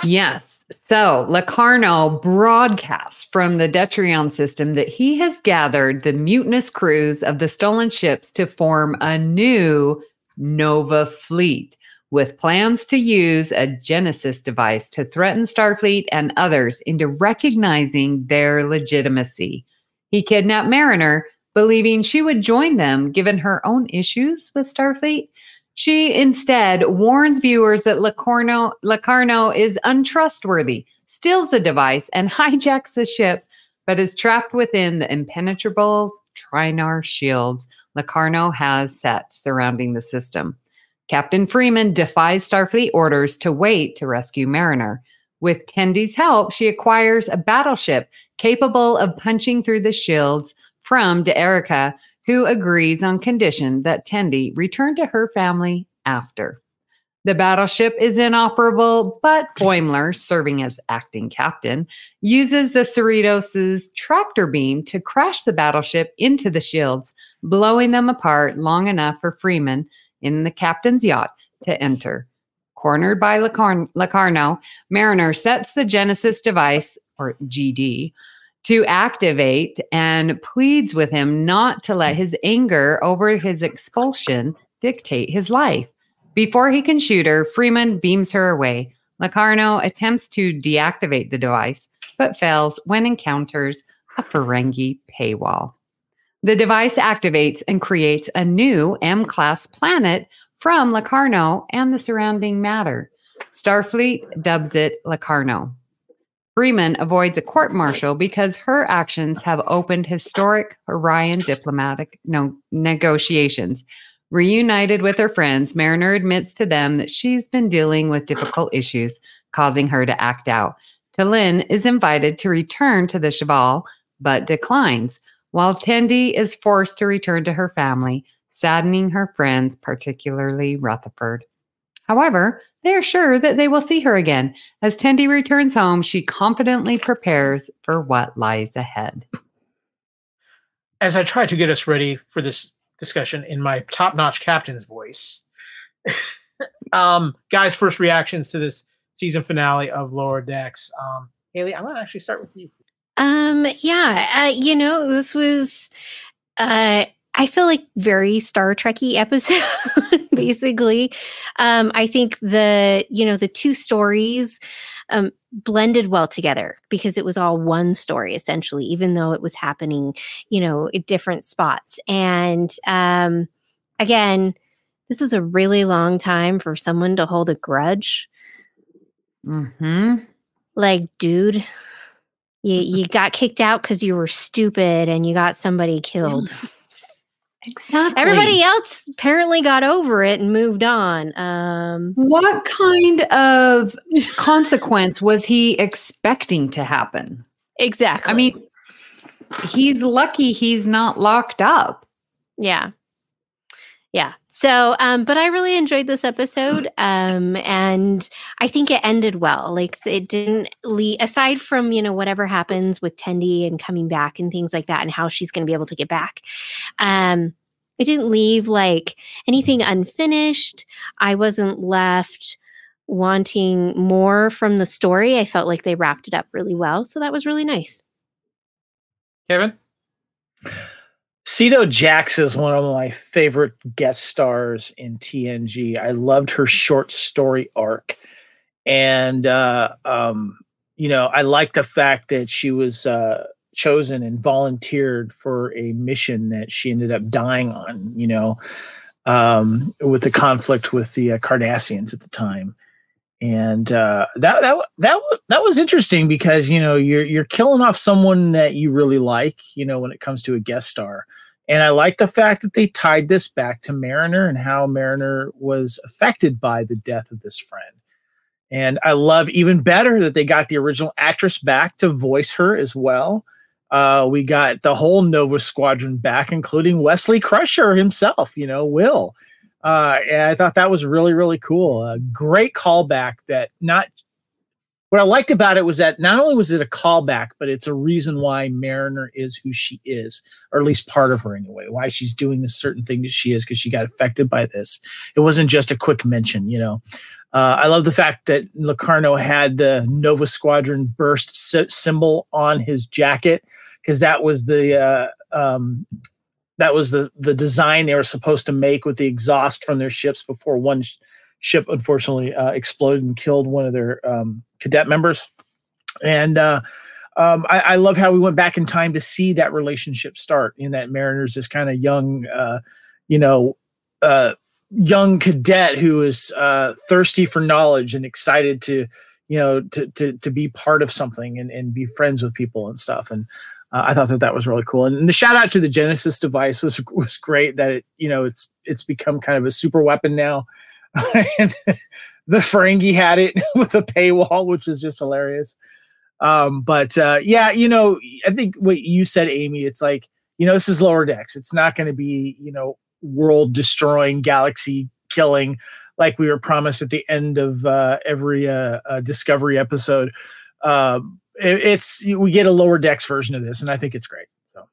Yes. So Locarno broadcasts from the Detrion system that he has gathered the mutinous crews of the stolen ships to form a new Nova fleet with plans to use a Genesis device to threaten Starfleet and others into recognizing their legitimacy. He kidnapped Mariner, believing she would join them given her own issues with Starfleet. She instead warns viewers that Locarno, Locarno is untrustworthy, steals the device, and hijacks the ship, but is trapped within the impenetrable Trinar shields Locarno has set surrounding the system. Captain Freeman defies Starfleet orders to wait to rescue Mariner. With Tendi's help, she acquires a battleship capable of punching through the shields from D'Erika, who agrees on condition that Tendi return to her family after. The battleship is inoperable, but Boimler, serving as acting captain, uses the Cerritos' tractor beam to crash the battleship into the shields, blowing them apart long enough for Freeman in the captain's yacht to enter. Cornered by Locarno, Mariner sets the Genesis device, or GD, to activate and pleads with him not to let his anger over his expulsion dictate his life. Before he can shoot her, Freeman beams her away. Locarno attempts to deactivate the device, but fails when encounters a Ferengi paywall. The device activates and creates a new M class planet from Locarno and the surrounding matter. Starfleet dubs it Locarno. Freeman avoids a court martial because her actions have opened historic Orion diplomatic no- negotiations. Reunited with her friends, Mariner admits to them that she's been dealing with difficult issues, causing her to act out. T'Lyn is invited to return to the Sh'vhal, but declines, while Tendi is forced to return to her family, saddening her friends, particularly Rutherford. However, they are sure that they will see her again. As Tendi returns home, she confidently prepares for what lies ahead. As I try to get us ready for this discussion in my top-notch captain's voice, um, guys, first reactions to this season finale of Lower Decks. Um, Hayley, I'm gonna actually start with you. Um, yeah, uh, you know, this was uh I feel like very Star Trekky episode, basically. Um, I think the you know the two stories um, blended well together because it was all one story essentially, even though it was happening, you know, at different spots. And um, again, this is a really long time for someone to hold a grudge. hmm Like, dude, you you got kicked out because you were stupid and you got somebody killed. Exactly. Everybody else apparently got over it and moved on. Um, What kind of consequence was he expecting to happen? exactly. I mean, he's lucky he's not locked up. yeah, yeah. So, um, but I really enjoyed this episode, um, and I think it ended well. Like it didn't leave, aside from you know whatever happens with Tendi and coming back and things like that, and how she's going to be able to get back. Um, it didn't leave like anything unfinished. I wasn't left wanting more from the story. I felt like they wrapped it up really well, so that was really nice. Kevin. Sito Jaxa is one of my favorite guest stars in TNG. I loved her short story arc. And, uh, um, you know, I like the fact that she was uh, chosen and volunteered for a mission that she ended up dying on, you know, um, with the conflict with the uh, Cardassians at the time. And uh, that that that that was interesting because you know you're you're killing off someone that you really like, you know, when it comes to a guest star. And I like the fact that they tied this back to Mariner and how Mariner was affected by the death of this friend. And I love even better that they got the original actress back to voice her as well. Uh, we got the whole Nova Squadron back, including Wesley Crusher himself, you know, Will. Uh, and I thought that was really, really cool. A great callback that not what I liked about it was that not only was it a callback, but it's a reason why Mariner is who she is, or at least part of her anyway, why she's doing this certain thing that she is because she got affected by this. It wasn't just a quick mention, you know. Uh, I love the fact that Locarno had the Nova Squadron burst symbol on his jacket because that was the uh, um, that was the the design they were supposed to make with the exhaust from their ships before one sh- ship unfortunately uh, exploded and killed one of their um, cadet members. And uh, um, I, I, love how we went back in time to see that relationship start. In that Mariner's this kind of young, uh, you know, uh, young cadet who is uh, thirsty for knowledge and excited to, you know, to to to be part of something and and be friends with people and stuff. And uh, I thought that that was really cool. And the shout out to the Genesis device was was great. That it you know it's it's become kind of a super weapon now. and the Ferengi had it with a paywall, which is just hilarious. Um, but uh, yeah, you know, I think what you said, Amy, it's like, you know, this is lower decks. It's not going to be, you know, world destroying, galaxy killing like we were promised at the end of uh, every uh, uh, Discovery episode. Um, it, it's we get a lower decks version of this, and I think it's great. So,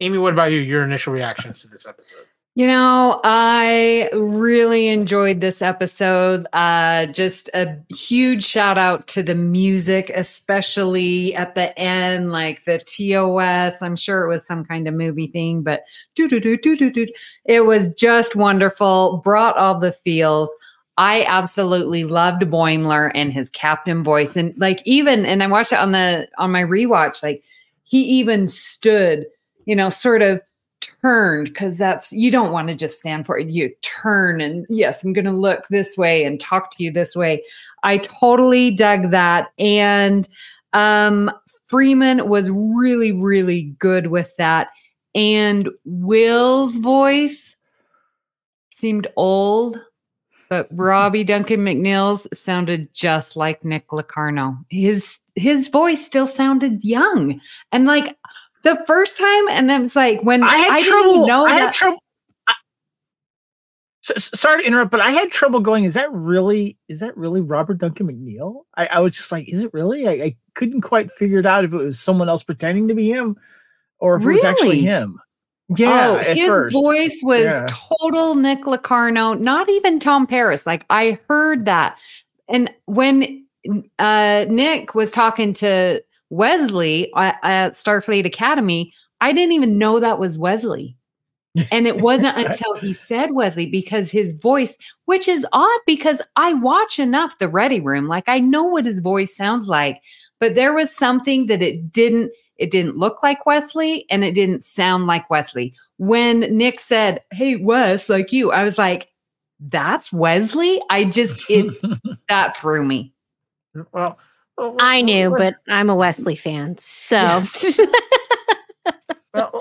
Amy, what about you? Your initial reactions to this episode? You know, I really enjoyed this episode. Uh, just a huge shout out to the music, especially at the end, like the TOS. I'm sure it was some kind of movie thing, but do do do do do do. It was just wonderful. Brought all the feels. I absolutely loved Boimler and his captain voice, and like even, and I watched it on the on my rewatch. Like he even stood, you know, sort of turned because that's you don't want to just stand for it. You turn and yes, I'm going to look this way and talk to you this way. I totally dug that. And um, Freeman was really, really good with that. And Will's voice seemed old, but Robbie Duncan McNeill's sounded just like Nick Locarno. His his voice still sounded young. And like the first time, and then it's like when I had I trouble. know I that, had trouble. So, sorry to interrupt, but I had trouble going. Is that really? Is that really Robert Duncan McNeill? I, I was just like, is it really? I, I, couldn't quite figure it out if it was someone else pretending to be him, or if really? it was actually him. Yeah, oh, his first. voice was yeah. total Nick Locarno, not even Tom Paris. Like I heard that, and when uh, Nick was talking to Wesley at, at Starfleet Academy, I didn't even know that was Wesley. And it wasn't until he said Wesley because his voice, which is odd because I watch enough the Ready Room, like I know what his voice sounds like, but there was something that it didn't it didn't look like Wesley and it didn't sound like Wesley. When Nick said, "Hey Wes, like you." I was like, "That's Wesley?" I just it that threw me. Well, I knew, but I'm a Wesley fan. So, well,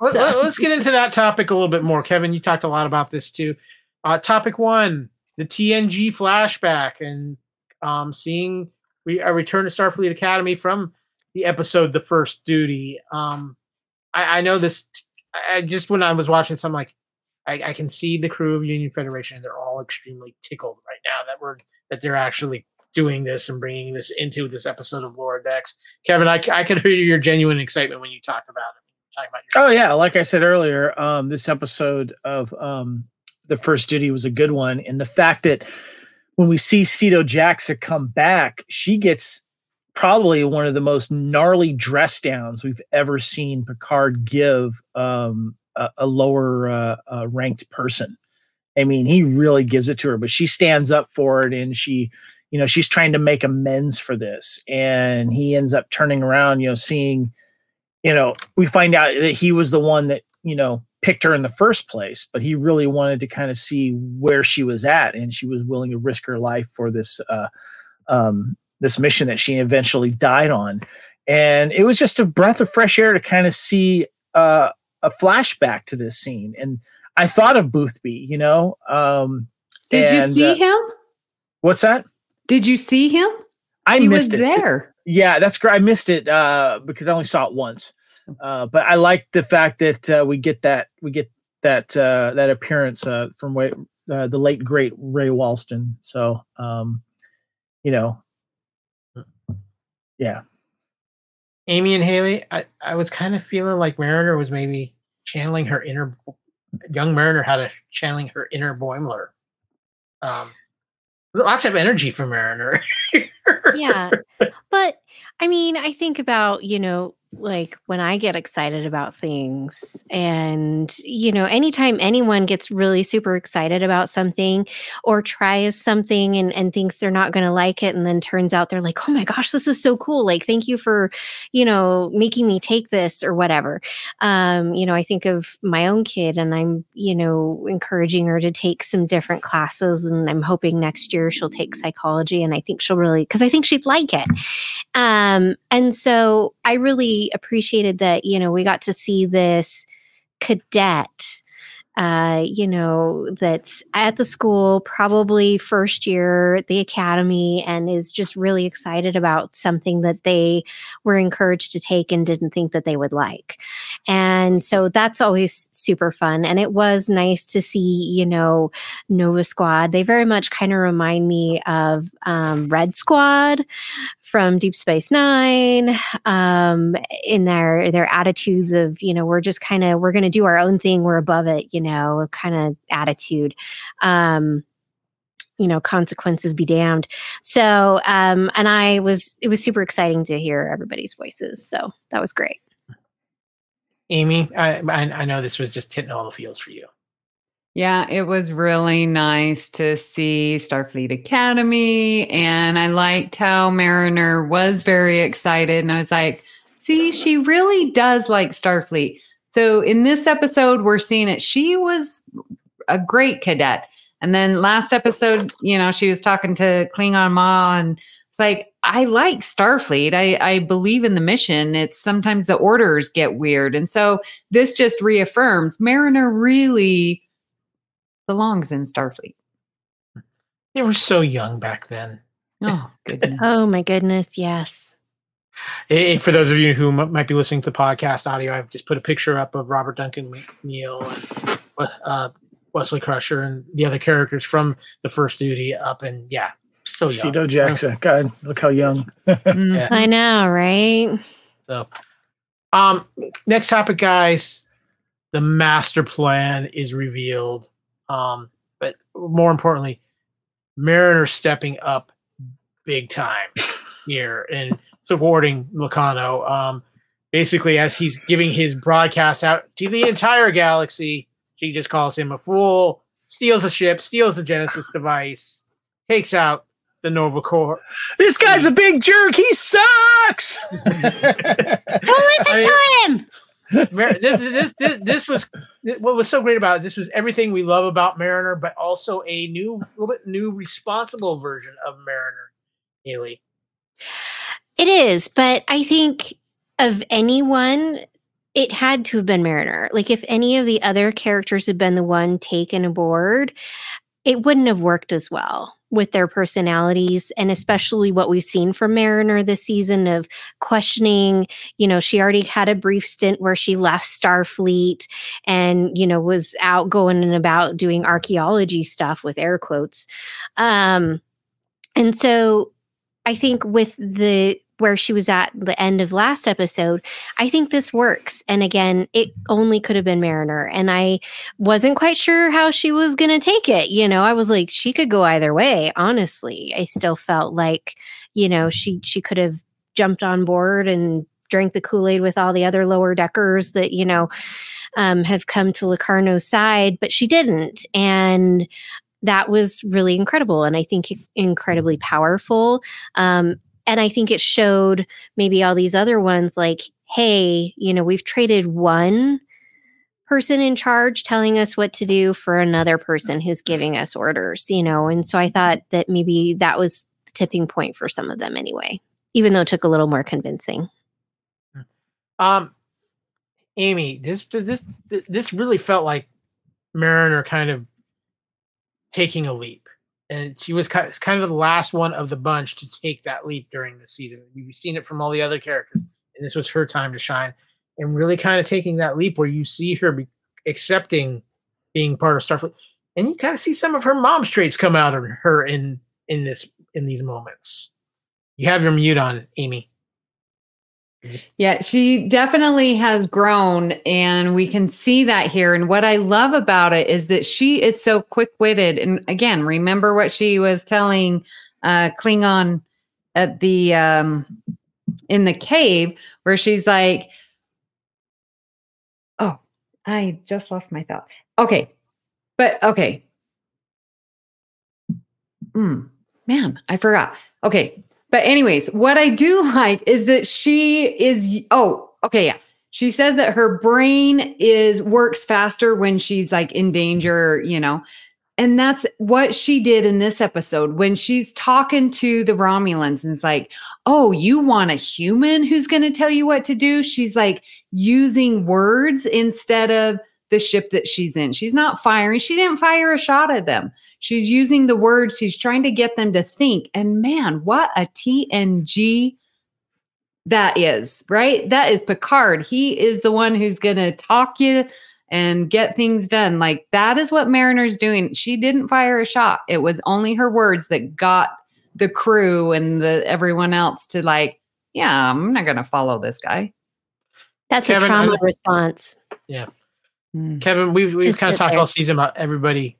let, so. Let, us get into that topic a little bit more. Kevin, you talked a lot about this too. Uh, topic one the TNG flashback and um, seeing we a return to Starfleet Academy from the episode The First Duty. Um, I, I know this. I just when I was watching some like I, I, can see the crew of Union Federation they're all extremely tickled right now that we're that they're actually doing this and bringing this into this episode of Lower Decks. Kevin, I, I could hear your genuine excitement when you talked about it. About your- oh yeah, like I said earlier, um, this episode of um, the first duty was a good one, and the fact that when we see Sito Jaxa come back, she gets probably one of the most gnarly dress downs we've ever seen Picard give um, a, a, lower uh, uh, ranked person. I mean, he really gives it to her, but she stands up for it and she you know she's trying to make amends for this and he ends up turning around you know seeing you know we find out that he was the one that you know picked her in the first place but he really wanted to kind of see where she was at and she was willing to risk her life for this uh um this mission that she eventually died on and it was just a breath of fresh air to kind of see uh a flashback to this scene and i thought of boothby you know um did and, you see uh, him what's that did you see him? I he missed it. There. Yeah, that's great. I missed it uh, because I only saw it once. Uh, but I like the fact that uh, we get that we get that uh, that appearance uh, from way, uh, the late great Ray Walston. So um, you know, yeah. Amy and Hayley, I, I was kind of feeling like Mariner was maybe channeling her inner young Mariner had a channeling her inner Boimler. Um, lots of energy from Mariner. yeah. But I mean, I think about, you know, like when I get excited about things, and you know, anytime anyone gets really super excited about something or tries something and, and thinks they're not going to like it, and then turns out they're like, oh my gosh, this is so cool. Like, thank you for, you know, making me take this or whatever. Um, you know, I think of my own kid, and I'm, you know, encouraging her to take some different classes, and I'm hoping next year she'll take psychology, and I think she'll really, because I think she'd like it. Um, and so I really appreciated that, you know, we got to see this cadet uh, you know, that's at the school, probably first year at the academy, and is just really excited about something that they were encouraged to take and didn't think that they would like. And so that's always super fun. And it was nice to see, you know, Nova Squad. They very much kind of remind me of um, Red Squad from Deep Space Nine, um, in their their attitudes of, you know, we're just kind of we're going to do our own thing, we're above it, you know, kind of attitude. Um, you know, consequences be damned. So, um, and I was it was super exciting to hear everybody's voices. So that was great. Amy, I I know this was just hitting all the feels for you. Yeah, it was really nice to see Starfleet Academy. And I liked how Mariner was very excited. And I was like, see, she really does like Starfleet. So in this episode, we're seeing it. She was a great cadet. And then last episode, you know, she was talking to Klingon Ma and it's like, I like Starfleet. I, I believe in the mission. It's sometimes the orders get weird. And so this just reaffirms Mariner really belongs in Starfleet. They were so young back then. Oh, goodness. oh, my goodness. Yes. And for those of you who m- might be listening to the podcast audio, I've just put a picture up of Robert Duncan McNeill and uh, Wesley Crusher and the other characters from the first duty up. And yeah, so young. Sito Jaxa. God, look how young. Mm. Yeah. I know, right? So, um, next topic, guys. The master plan is revealed. Um, but more importantly, Mariner stepping up big time here and supporting Locarno. Um, basically, as he's giving his broadcast out to the entire galaxy, she just calls him a fool, steals a ship, steals the Genesis device, takes out the Nova Corps. This guy's a big jerk. He sucks. Don't listen to him. Mar- this, this, this, this was what was so great about it. This was everything we love about Mariner, but also a new, a little bit new, responsible version of Mariner. Hayley, It is, but I think of anyone, it had to have been Mariner. Like if any of the other characters had been the one taken aboard, it wouldn't have worked as well with their personalities and especially what we've seen from Mariner this season of questioning, you know, she already had a brief stint where she left Starfleet and, you know, was out going and about doing archaeology stuff with air quotes. Um and so I think with the where she was at the end of last episode, I think this works. And again, it only could have been Mariner. And I wasn't quite sure how she was going to take it. You know, I was like, she could go either way. Honestly, I still felt like, you know, she she could have jumped on board and drank the Kool Aid with all the other lower deckers that you know um, have come to Locarno's side, but she didn't. And that was really incredible and I think incredibly powerful. Um, and I think it showed maybe all these other ones like, hey, you know, we've traded one person in charge telling us what to do for another person who's giving us orders, you know. And so I thought that maybe that was the tipping point for some of them anyway, even though it took a little more convincing. um, Amy, this this this really felt like Mariner kind of taking a leap, and she was kind of the last one of the bunch to take that leap during the season. We've seen it from all the other characters, and this was her time to shine, and really kind of taking that leap where you see her be accepting being part of Starfleet, and you kind of see some of her mom's traits come out of her in in this in these moments. You have your mute on, Amy. Yeah, she definitely has grown, and we can see that here. And what I love about it is that she is so quick witted. And again, remember what she was telling uh, Klingon at the um, in the cave, where she's like, "Oh, I just lost my thought." Okay, but okay, mm, man, I forgot. Okay, but anyways, what I do like is that she is oh, okay, yeah. She says that her brain is works faster when she's like in danger, you know. And that's what she did in this episode when she's talking to the Romulans and it's like, "Oh, you want a human who's going to tell you what to do?" She's like using words instead of the ship that she's in. She's not firing. She didn't fire a shot at them. She's using the words. She's trying to get them to think. And man, what a TNG that is, right? That is Picard. He is the one who's going to talk you and get things done. Like that is what Mariner's doing. She didn't fire a shot. It was only her words that got the crew and the everyone else to like, yeah, I'm not going to follow this guy. That's Kevin, a trauma I- response. Yeah. Mm. Kevin, we've we've Just kind of talked there. all season about everybody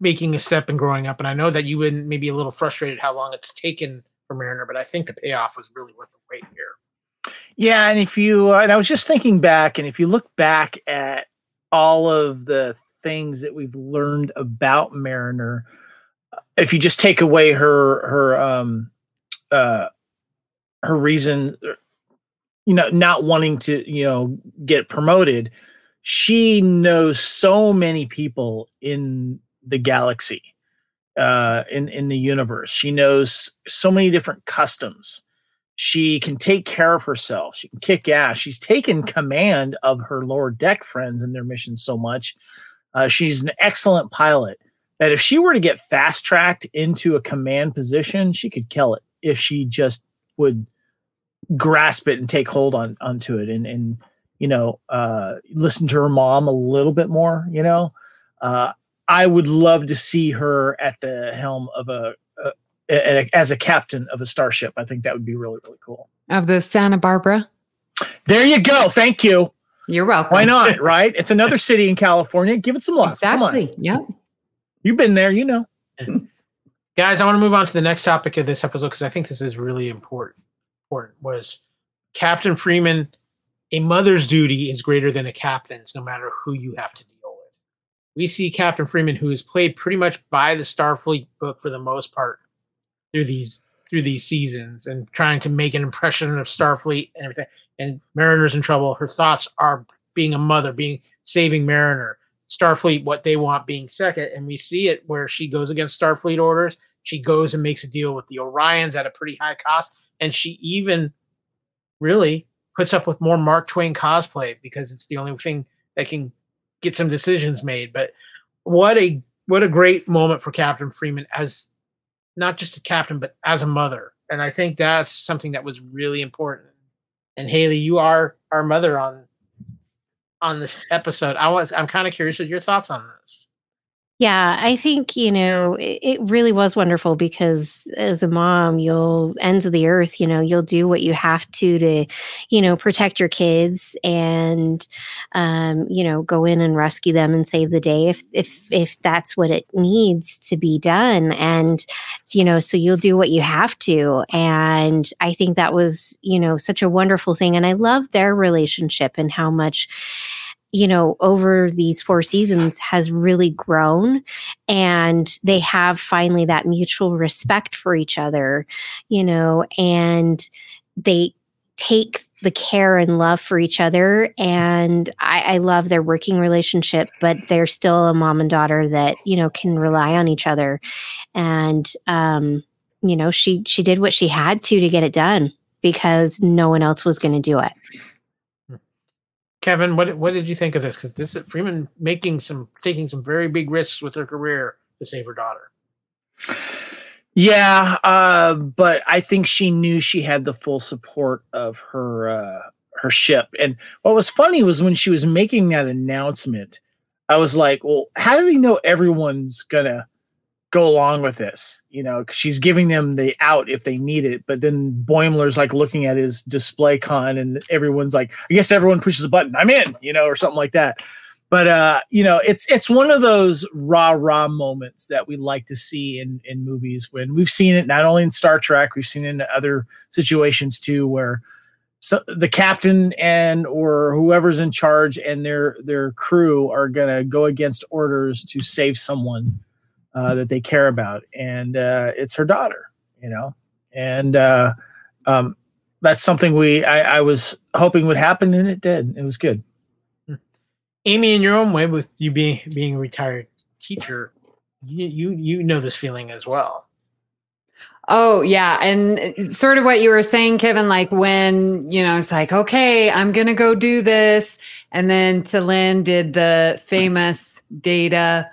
making a step and growing up, and I know that you been maybe a little frustrated how long it's taken for Mariner, but I think the payoff was really worth the wait here. Yeah, and if you uh, and I was just thinking back, and if you look back at all of the things that we've learned about Mariner, uh, if you just take away her her um uh her reason, uh, you know, not wanting to you know get promoted, she knows so many people in the galaxy, uh, in in the universe. She knows so many different customs she can take care of herself. She can kick ass. She's taken command of her lower deck friends and their missions so much. Uh, she's an excellent pilot that if she were to get fast tracked into a command position, she could kill it if she just would grasp it and take hold on onto it and and you know uh, listen to her mom a little bit more. You know, uh, I would love to see her at the helm of a, a, a as a captain of a starship. I think that would be really really cool. Of the Santa Barbara. There you go. Thank you. You're welcome. Why not? Right? It's another city in California. Give it some love. Come on. Exactly. Yep. You've been there. You know. Guys, I want to move on to the next topic of this episode because I think this is really important. Important was Captain Freeman. A mother's duty is greater than a captain's, no matter who you have to deal with. We see Captain Freeman, who is played pretty much by the Starfleet book for the most part through these through these seasons, and trying to make an impression of Starfleet and everything. And Mariner's in trouble. Her thoughts are being a mother, being saving Mariner. Starfleet, what they want being second, and we see it where she goes against Starfleet orders. She goes and makes a deal with the Orions at a pretty high cost, and she even really puts up with more Mark Twain cosplay because it's the only thing that can get some decisions made. But what a what a great moment for Captain Freeman as not just a captain, but as a mother. And I think that's something that was really important. And Hayley, you are our mother on on this episode. I was I'm kind of curious what your thoughts on this. Yeah, I think, you know, it, it really was wonderful because as a mom, you'll ends of the earth, you know, you'll do what you have to to, you know, protect your kids and um, you know, go in and rescue them and save the day if if if that's what it needs to be done. And you know, so you'll do what you have to. And I think that was, you know, such a wonderful thing. And I love their relationship and how much you know, over these four seasons has really grown and they have finally that mutual respect for each other, you know, and they take the care and love for each other. And I, I love their working relationship, but they're still a mom and daughter that, you know, can rely on each other. And, um, you know, she, she did what she had to to get it done because no one else was going to do it. Kevin, what what did you think of this? Because this is Freeman making some taking some very big risks with her career to save her daughter. Yeah, uh, but I think she knew she had the full support of her uh, her ship. And what was funny was when she was making that announcement. I was like, well, how do they know everyone's gonna go along with this? You know, she's giving them the out if they need it, but then Boimler's like looking at his display con, and everyone's like, I guess everyone pushes a button, I'm in, you know, or something like that. But uh, you know, it's it's one of those rah rah moments that we like to see in in movies when we've seen it not only in Star Trek, we've seen it in other situations too, where so the captain and or whoever's in charge and their their crew are gonna go against orders to save someone uh, that they care about, and uh, it's her daughter, you know, and uh, um, that's something we I, I was hoping would happen, and it did. It was good. Amy, in your own way, with you being being a retired teacher, you you you know this feeling as well. Oh, yeah. And sort of what you were saying, Kevin, like when, you know, it's like, okay, I'm going to go do this. And then Lynn did the famous data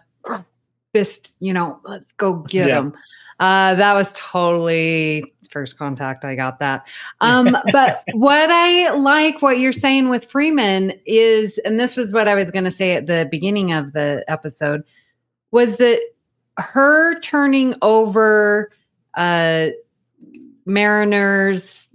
fist, you know, let's go get Yeah. him. Uh, that was totally first contact. I got that. Um, but what I like what you're saying with Freeman is, and this was what I was going to say at the beginning of the episode, was that her turning over uh, Mariner's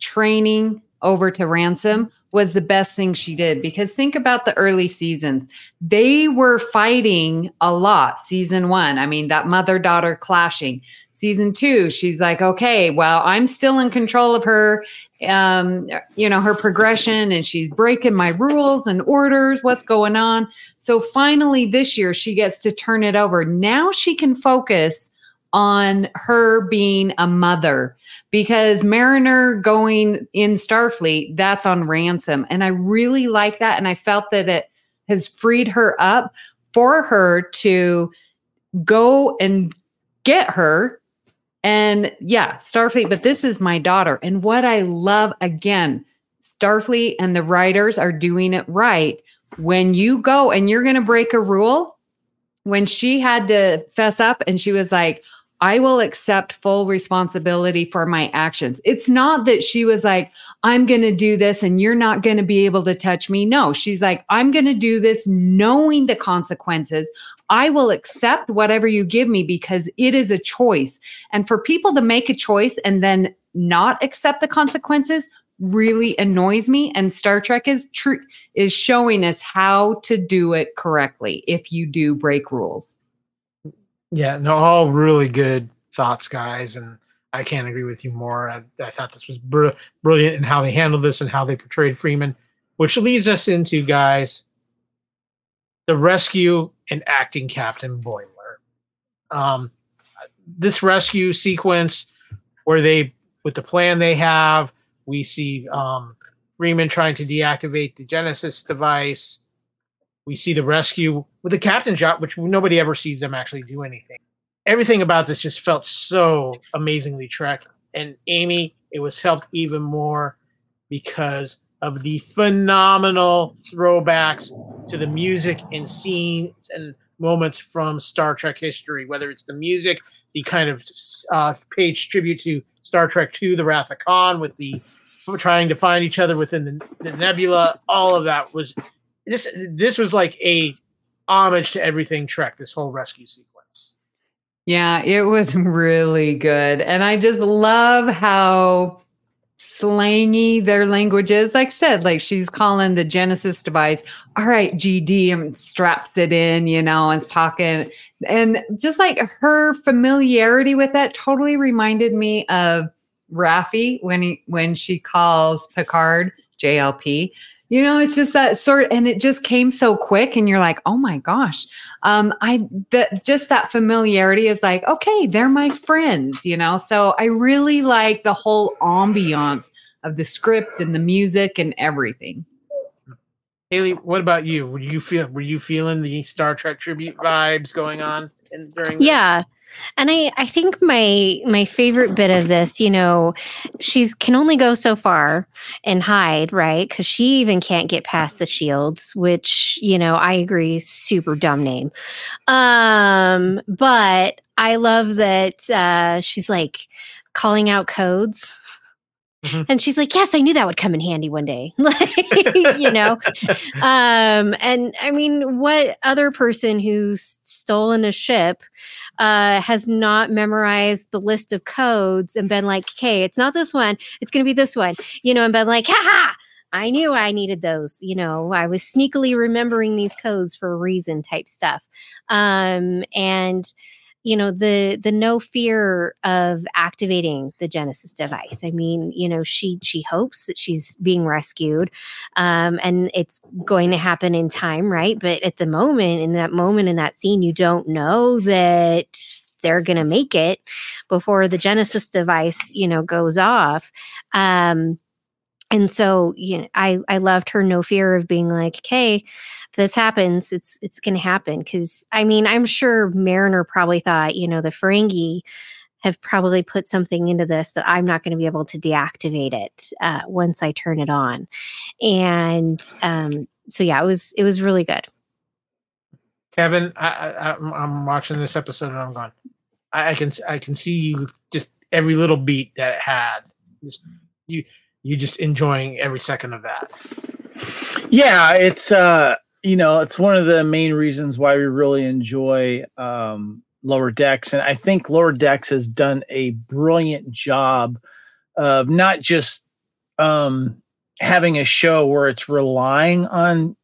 training over to Ransom was the best thing she did because think about the early seasons. They were fighting a lot. Season one, I mean, that mother daughter clashing. Season two, she's like, okay, well, I'm still in control of her, um, you know, her progression and she's breaking my rules and orders. What's going on? So finally, this year, she gets to turn it over. Now she can focus on her being a mother because Mariner going in Starfleet, that's on ransom. And I really like that. And I felt that it has freed her up for her to go and get her. And yeah, Starfleet, but this is my daughter. And what I love again, Starfleet and the writers are doing it right. When you go and you're going to break a rule, when she had to fess up and she was like, I will accept full responsibility for my actions. It's not that she was like, I'm going to do this and you're not going to be able to touch me. No, she's like, I'm going to do this knowing the consequences. I will accept whatever you give me because it is a choice. And for people to make a choice and then not accept the consequences really annoys me and Star Trek is true is showing us how to do it correctly if you do break rules. Yeah, no, all really good thoughts, guys, and I can't agree with you more. I, I thought this was br- brilliant in how they handled this and how they portrayed Freeman, which leads us into guys the rescue and acting Captain Boimler. Um, this rescue sequence where they, with the plan they have, we see um, Freeman trying to deactivate the Genesis device. We see the rescue with the captain's yacht, which nobody ever sees them actually do anything. Everything about this just felt so amazingly Trek. And Amy, it was helped even more because of the phenomenal throwbacks to the music and scenes and moments from Star Trek history, whether it's the music, the kind of uh, page tribute to Star Trek II, The Wrath of Khan, with the trying to find each other within the, the nebula, all of that was this this was like a homage to everything Trek, this whole rescue sequence. Yeah, it was really good. And I just love how slangy their language is. Like I said, like she's calling the Genesis device, all right, GD, and straps it in, you know, and is talking. And just like her familiarity with that totally reminded me of Raffi when he when she calls Picard JLP. You know, it's just that sort and it just came so quick and you're like, "Oh my gosh." Um I that just that familiarity is like, "Okay, they're my friends," you know? So I really like the whole ambiance of the script and the music and everything. Hayley, what about you? Were you feel were you feeling the Star Trek tribute vibes going on in, during? this? And I, I think my my favorite bit of this, you know, she can only go so far and hide, right? Because she even can't get past the shields, which, you know, I agree, super dumb name. Um, but I love that uh she's like calling out codes Mm-hmm. And she's like, Yes, I knew that would come in handy one day. like, you know? Um, and I mean, what other person who's stolen a ship uh, has not memorized the list of codes and been like, okay, it's not this one, it's gonna be this one, you know, and been like, ha ha. I knew I needed those. You know, I was sneakily remembering these codes for a reason type stuff. Um, and you know the the no fear of activating the genesis device. I mean you know she she hopes that she's being rescued um, and it's going to happen in time right? But at the moment in that moment in that scene you don't know that they're going to make it before the genesis device you know goes off. Um, and so you know i i loved her no fear of being like okay if this happens it's it's to happen. Because i mean i'm sure mariner probably thought you know the ferengi have probably put something into this that i'm not going to be able to deactivate it uh, once i turn it on. And um, so yeah it was it was really good. Kevin I, I i'm watching this episode and i'm going I, I can i can see you just every little beat that it had. Just you you just enjoying every second of that. Yeah, it's uh, you know, it's one of the main reasons why we really enjoy um, Lower Decks, and I think Lower Decks has done a brilliant job of not just um, having a show where it's relying on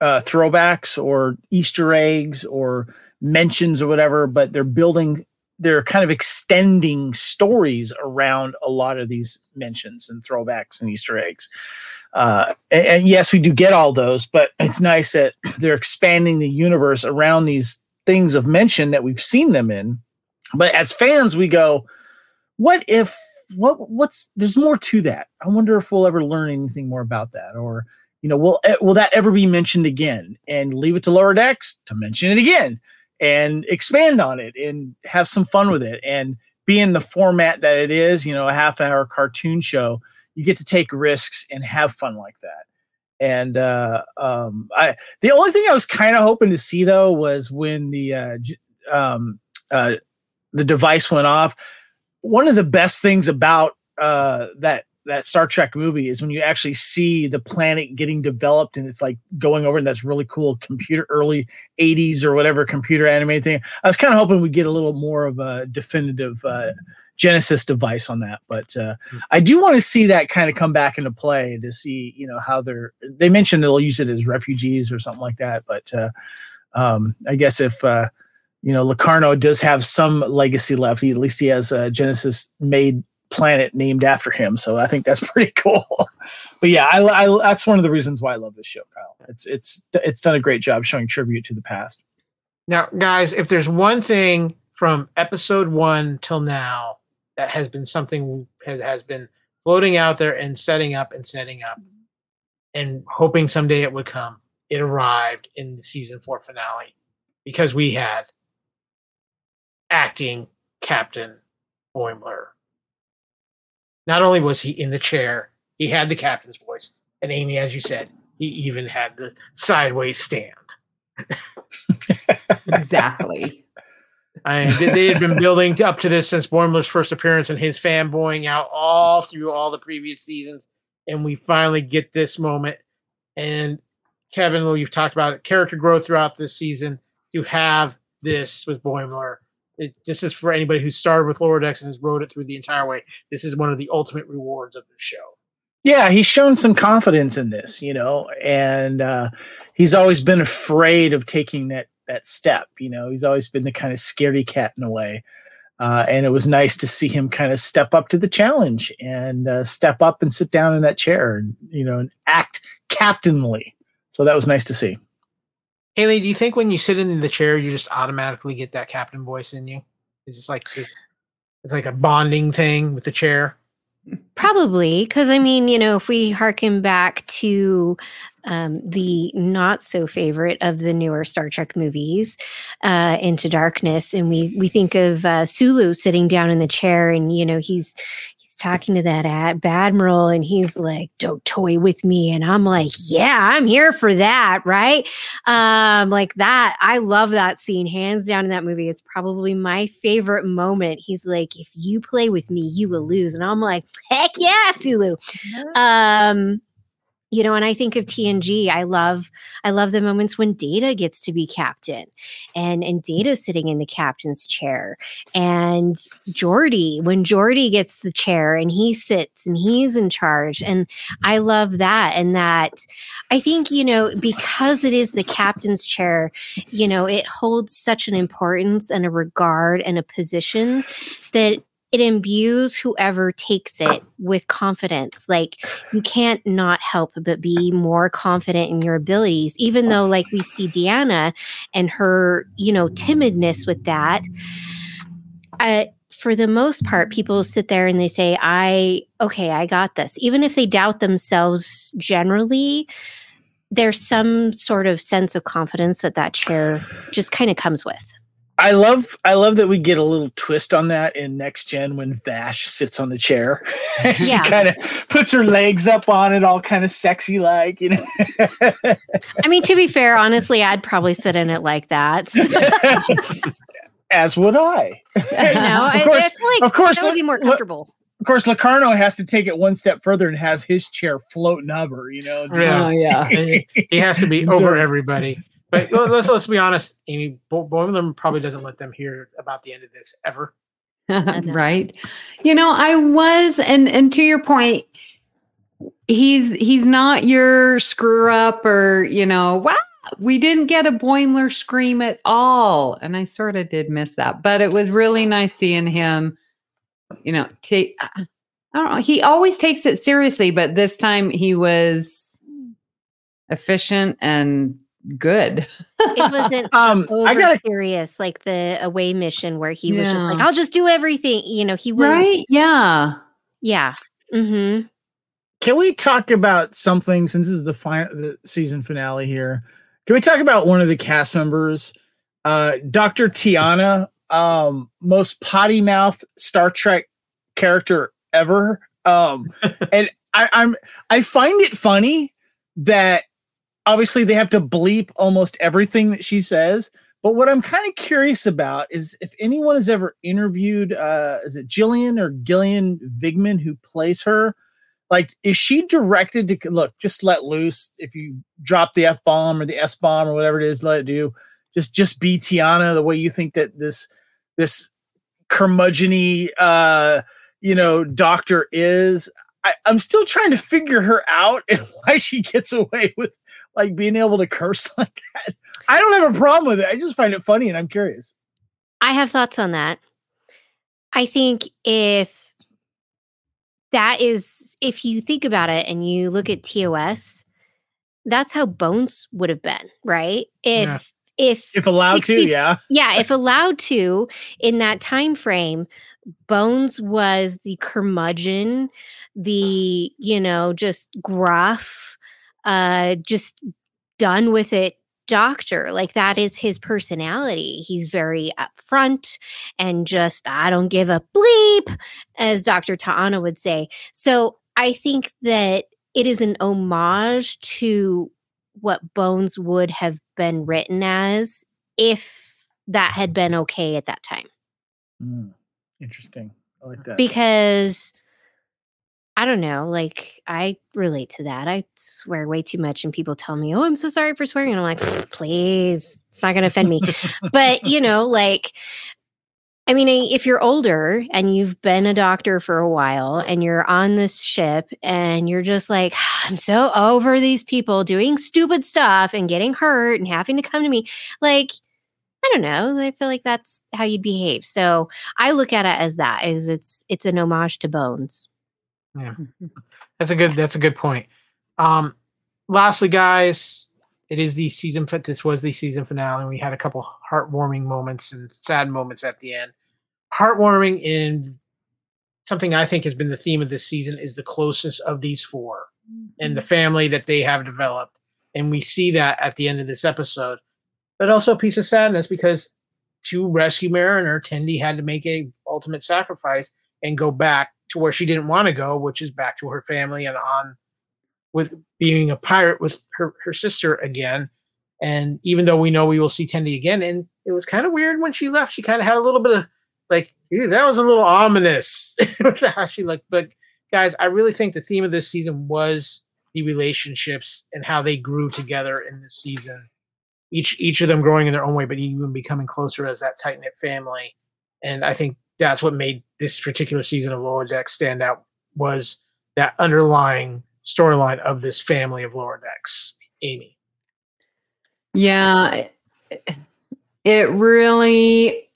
uh, throwbacks or Easter eggs or mentions or whatever, but they're building they're kind of extending stories around a lot of these mentions and throwbacks and Easter eggs. Uh, and, and, yes, we do get all those, but it's nice that they're expanding the universe around these things of mention that we've seen them in. But as fans, we go, what if what what's there's more to that? I wonder if we'll ever learn anything more about that, or you know, will will that ever be mentioned again? And leave it to lower decks to mention it again and expand on it and have some fun with it and be in the format that it is, you know, a half hour cartoon show, you get to take risks and have fun like that. And uh, um, I, the only thing I was kind of hoping to see though was when the uh, um, uh, the device went off. One of the best things about uh, that that Star Trek movie is when you actually see the planet getting developed and it's like going over and that's really cool computer early 80s or whatever computer animated thing. I was kind of hoping we'd get a little more of a definitive uh, Genesis device on that, but uh, hmm. I do want to see that kind of come back into play to see, you know, how they're. They mentioned they'll use it as refugees or something like that, but uh, um, I guess if uh, you know Locarno does have some legacy left, he, at least he has a Genesis made planet named after him. So I think that's pretty cool. but yeah, I, I, that's one of the reasons why I love this show, Kyle. It's it's it's done a great job showing tribute to the past. Now, guys, if there's one thing from episode one till now that has been something has, has been floating out there and setting up and setting up and hoping someday it would come, it arrived in the season four finale because we had acting Captain Boimler not only was he in the chair, he had the captain's voice. And Amy, as you said, he even had the sideways stand. exactly. I they had been building up to this since Boimler's first appearance and his fanboying out all through all the previous seasons. And we finally get this moment. And Kevin, well, you've talked about it, character growth throughout this season. To have this with Boimler it, this is for anybody who started with Lower Decks and has rode it through the entire way. This is one of the ultimate rewards of the show. Yeah, he's shown some confidence in this, you know, and uh, he's always been afraid of taking that that step. You know, he's always been the kind of scaredy cat in a way. Uh, and it was nice to see him kind of step up to the challenge and uh, step up and sit down in that chair and you know and act captainly. So that was nice to see. Hayley, do you think when you sit in the chair, you just automatically get that captain voice in you? It's just like it's, it's like a bonding thing with the chair. Probably, because I mean, you know, if we harken back to um, the not so favorite of the newer Star Trek movies, uh, Into Darkness, and we we think of uh, Sulu sitting down in the chair, and you know, he's talking to that ad- admiral and he's like, don't toy with me. And I'm like, yeah, I'm here for that. Right. Um, like that. I love that scene hands down in that movie. It's probably my favorite moment. He's like, if you play with me, you will lose. And I'm like, heck yeah, Sulu. Um, you know and i think of tng i love i love the moments when data gets to be captain and and data sitting in the captain's chair and Geordi when Geordi gets the chair and he sits and he's in charge and i love that and that i think you know because it is the captain's chair you know it holds such an importance and a regard and a position that it imbues whoever takes it with confidence. Like you can't not help but be more confident in your abilities, even though, like, we see Deanna and her, you know, timidness with that. Uh, for the most part, people sit there and they say, I, okay, I got this. Even if they doubt themselves generally, there's some sort of sense of confidence that that chair just kind of comes with. I love I love that we get a little twist on that in next gen when Vash sits on the chair. she Yeah. kind of puts her legs up on it, all kind of sexy like, you know. I mean, to be fair, honestly, I'd probably sit in it like that. As would I. know, I, course- I feel like of course, that would be more comfortable. Of course, Locarno has to take it one step further and has his chair floating over, you know. Yeah. Oh yeah. He has to be over everybody. But let's let's be honest, Amy. Bo- Both of them probably doesn't let them hear about the end of this ever. right you know i was and and to your point he's he's not your screw up or you know wow we didn't get a Boimler scream at all and i sort of did miss that but it was really nice seeing him you know take i don't know he always takes it seriously but this time he was efficient and good It wasn't Um, I got curious like the away mission where he was just like, "I'll just do everything." You know, he was right yeah yeah. Mm-hmm. Can we talk about something since this is the final the season finale here? Can we talk about one of the cast members, uh, Dr. Ta'ana, um, most potty mouth Star Trek character ever? Um, and I, I'm I find it funny that obviously they have to bleep almost everything that she says. But what I'm kind of curious about is if anyone has ever interviewed, uh, is it Jillian or Gillian Vigman who plays her? like is she directed to look just let loose if you drop the f bomb or the s bomb or whatever it is let it do just just be Ta'ana the way you think that this this curmudgeony uh you know doctor is I, i'm still trying to figure her out and why she gets away with like being able to curse like that i don't have a problem with it i just find it funny and i'm curious I have thoughts on that. I think if that is if you think about it and you look at TOS, that's how Bones would have been, right? If Yeah. if if allowed to yeah yeah, if allowed to in that time frame, Bones was the curmudgeon, the you know just gruff, uh, just done with it doctor. Like that is his personality. He's very upfront and just I don't give a bleep, as Dr. Ta'ana would say. So I think that it is an homage to what Bones would have been written as if that had been okay at that time. Hmm. interesting i like that Because I don't know, like I relate to that. I swear way too much, and people tell me, "Oh, I'm so sorry for swearing," and I'm like, "Please, it's not going to offend me." but you know, like, I mean, if you're older and you've been a doctor for a while, and you're on this ship, and you're just like, ah, "I'm so over these people doing stupid stuff and getting hurt and having to come to me," like. I don't know. I feel like that's how you'd behave. So I look at it as that is it's it's an homage to Bones. Yeah, that's a good. That's a good point. Um, lastly, guys, it is the season. This was the season finale. and We had a couple heartwarming moments and sad moments at the end. Heartwarming in something I think has been the theme of this season is the closeness of these four and the family that they have developed, and we see that at the end of this episode. But also a piece of sadness because to rescue Mariner, Tendi had to make a ultimate sacrifice and go back to where she didn't want to go, which is back to her family and on with being a pirate with her, her sister again. And even though we know we will see Tendi again, and it was kind of weird when she left, she kind of had a little bit of like, that was a little ominous with how she looked. But guys, I really think the theme of this season was the relationships and how they grew together in this season. Each each of them growing in their own way, but even becoming closer as that tight knit family. And I think that's what made this particular season of Lower Decks stand out was that underlying storyline of this family of Lower Decks. Amy. Yeah, it really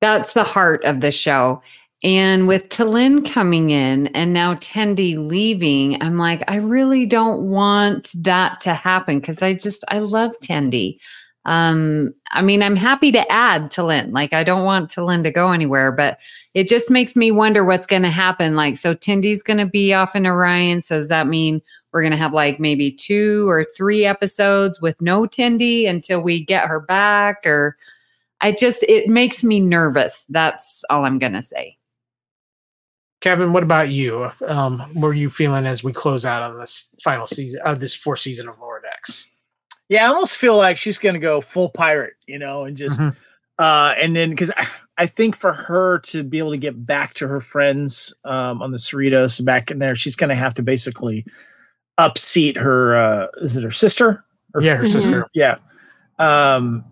that's the heart of the show. And with T'Lyn coming in and now Tendi leaving, I'm like, I really don't want that to happen because I just I love Tendi. Um, I mean, I'm happy to add T'Lyn. Like, I don't want T'Lyn to go anywhere, but it just makes me wonder what's going to happen. Like, so Tendi's going to be off in Orion. So does that mean we're going to have like maybe two or three episodes with no Tendi until we get her back? Or I just, it makes me nervous. That's all I'm going to say. Kevin, what about you? Um, are you feeling as we close out on this final season of this fourth season of Lower Decks? Yeah, I almost feel like she's going to go full pirate, you know, and just, mm-hmm. uh, and then because I, I, think for her to be able to get back to her friends um, on the Cerritos back in there, she's going to have to basically upseat her. Uh, is it her sister? Or, yeah, her mm-hmm. sister. Yeah, um,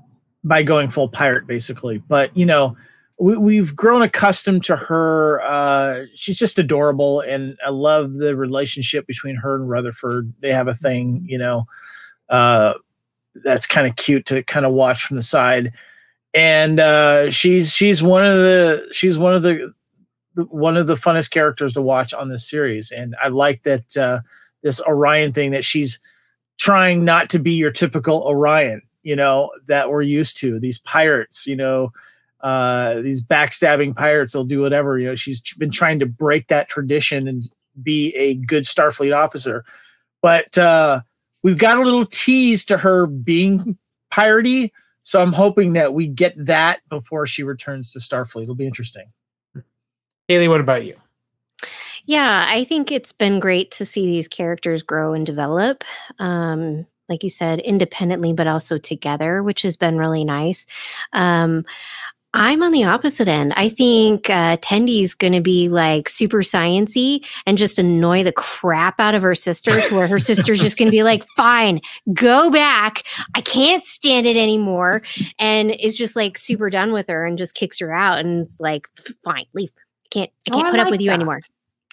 by going full pirate, basically. But you know, we, have grown accustomed to her. Uh, she's just adorable, and I love the relationship between her and Rutherford. They have a thing, you know, uh, that's kind of cute to kind of watch from the side. And uh, she's she's one of the she's one of the, the, one of the funnest characters to watch on this series, and I like that uh, this Orion thing that she's trying not to be your typical Orion, you know, that we're used to. These pirates, you know uh, these backstabbing pirates will do whatever. You know, she's been trying to break that tradition and be a good Starfleet officer. But uh, we've got a little tease to her being piratey. So I'm hoping that we get that before she returns to Starfleet. It'll be interesting. Hayley, what about you? Yeah, I think it's been great to see these characters grow and develop. Um, like you said, independently, but also together, which has been really nice. Um, I'm on the opposite end. I think uh, Tendi's going to be like super sciency and just annoy the crap out of her sisters, where her sister's just going to be like, "Fine, go back. I can't stand it anymore," and is just like super done with her and just kicks her out. And it's like, "Fine, leave. I can't. I can't oh, put I up with that. you anymore."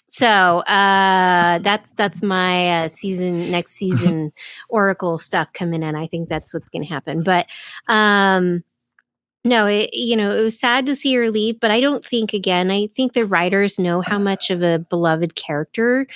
So uh, that's that's my uh, season next season Oracle stuff coming in. I think that's what's going to happen. But um, no, it, you know, it was sad to see her leave, but I don't think, again, I think the writers know how much of a beloved character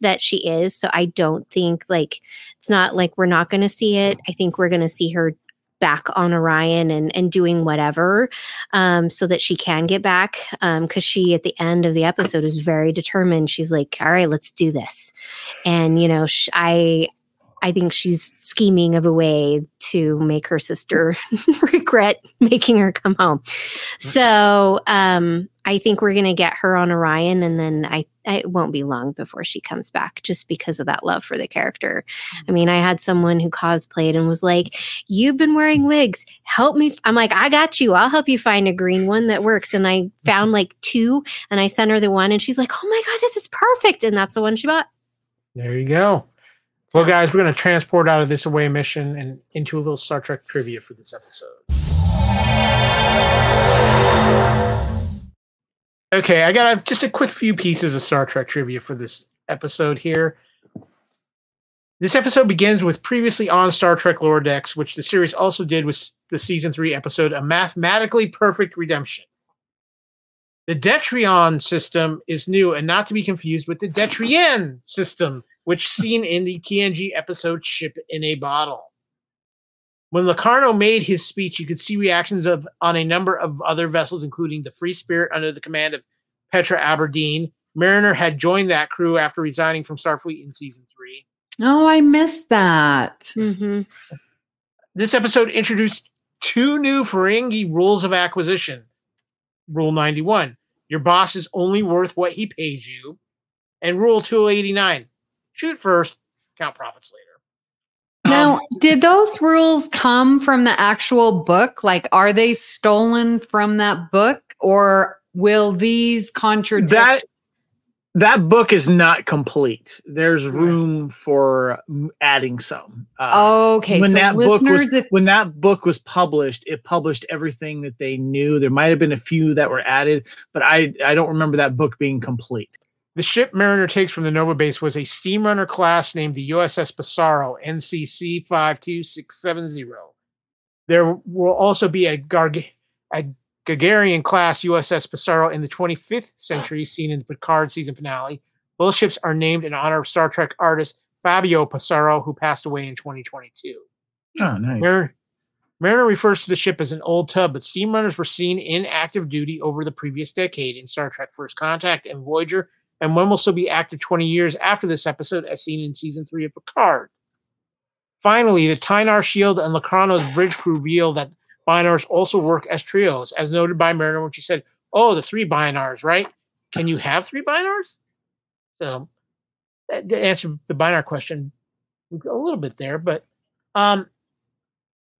that she is. So I don't think, like, it's not like we're not going to see it. I think we're going to see her back on Orion and, and doing whatever um, so that she can get back. Because um, she, at the end of the episode, is very determined. She's like, all right, let's do this. And, you know, sh- I, I think she's scheming of a way to make her sister regret making her come home. So um, I think we're going to get her on Orion, and then I it won't be long before she comes back, just because of that love for the character. I mean, I had someone who cosplayed and was like, "You've been wearing wigs. Help me." I'm like, "I got you. I'll help you find a green one that works." And I found like two, and I sent her the one, and she's like, "Oh my god, this is perfect!" And that's the one she bought. There you go. Well, guys, we're going to transport out of this away mission and into a little Star Trek trivia for this episode. Okay, I got just a quick few pieces of Star Trek trivia for this episode here. This episode begins with previously on Star Trek Lower Decks, which the series also did with the season three episode, A Mathematically Perfect Redemption. The Detrion system is new and not to be confused with the Detrian system, which seen in the TNG episode Ship in a Bottle. When Locarno made his speech, you could see reactions of on a number of other vessels, including the Free Spirit under the command of Petra Aberdeen. Mariner had joined that crew after resigning from Starfleet in season three. Oh, I missed that. Mm-hmm. This episode introduced two new Ferengi rules of acquisition. Rule 91 Your boss is only worth what he pays you. And rule 289 shoot first, count profits later. Now, Um, did those rules come from the actual book? Like, are they stolen from that book, or will these contradict? that that book is not complete. There's room for adding some. Uh, okay, when so that book was if when that book was published, it published everything that they knew. There might have been a few that were added, but I I don't remember that book being complete. The ship Mariner takes from the Nova base was a Steamrunner class named the USS Pissarro, NCC 52670. There will also be a, Garg- a Gagarin class USS Pissarro in the 25th century, seen in the Picard season finale. Both ships are named in honor of Star Trek artist Fabio Pissarro, who passed away in 2022. Oh, ah, nice. Mariner, Mariner refers to the ship as an old tub, but Steamrunners were seen in active duty over the previous decade in Star Trek First Contact and Voyager, and one will still be active 20 years after this episode, as seen in season three of Picard. Finally, the Tynar Shield and Locarno's bridge crew reveal that Bynars also work as trios, as noted by Mariner when she said, Oh, the three Bynars, right? Can you have three Bynars? So, to answer the Bynar question a little bit there, but um,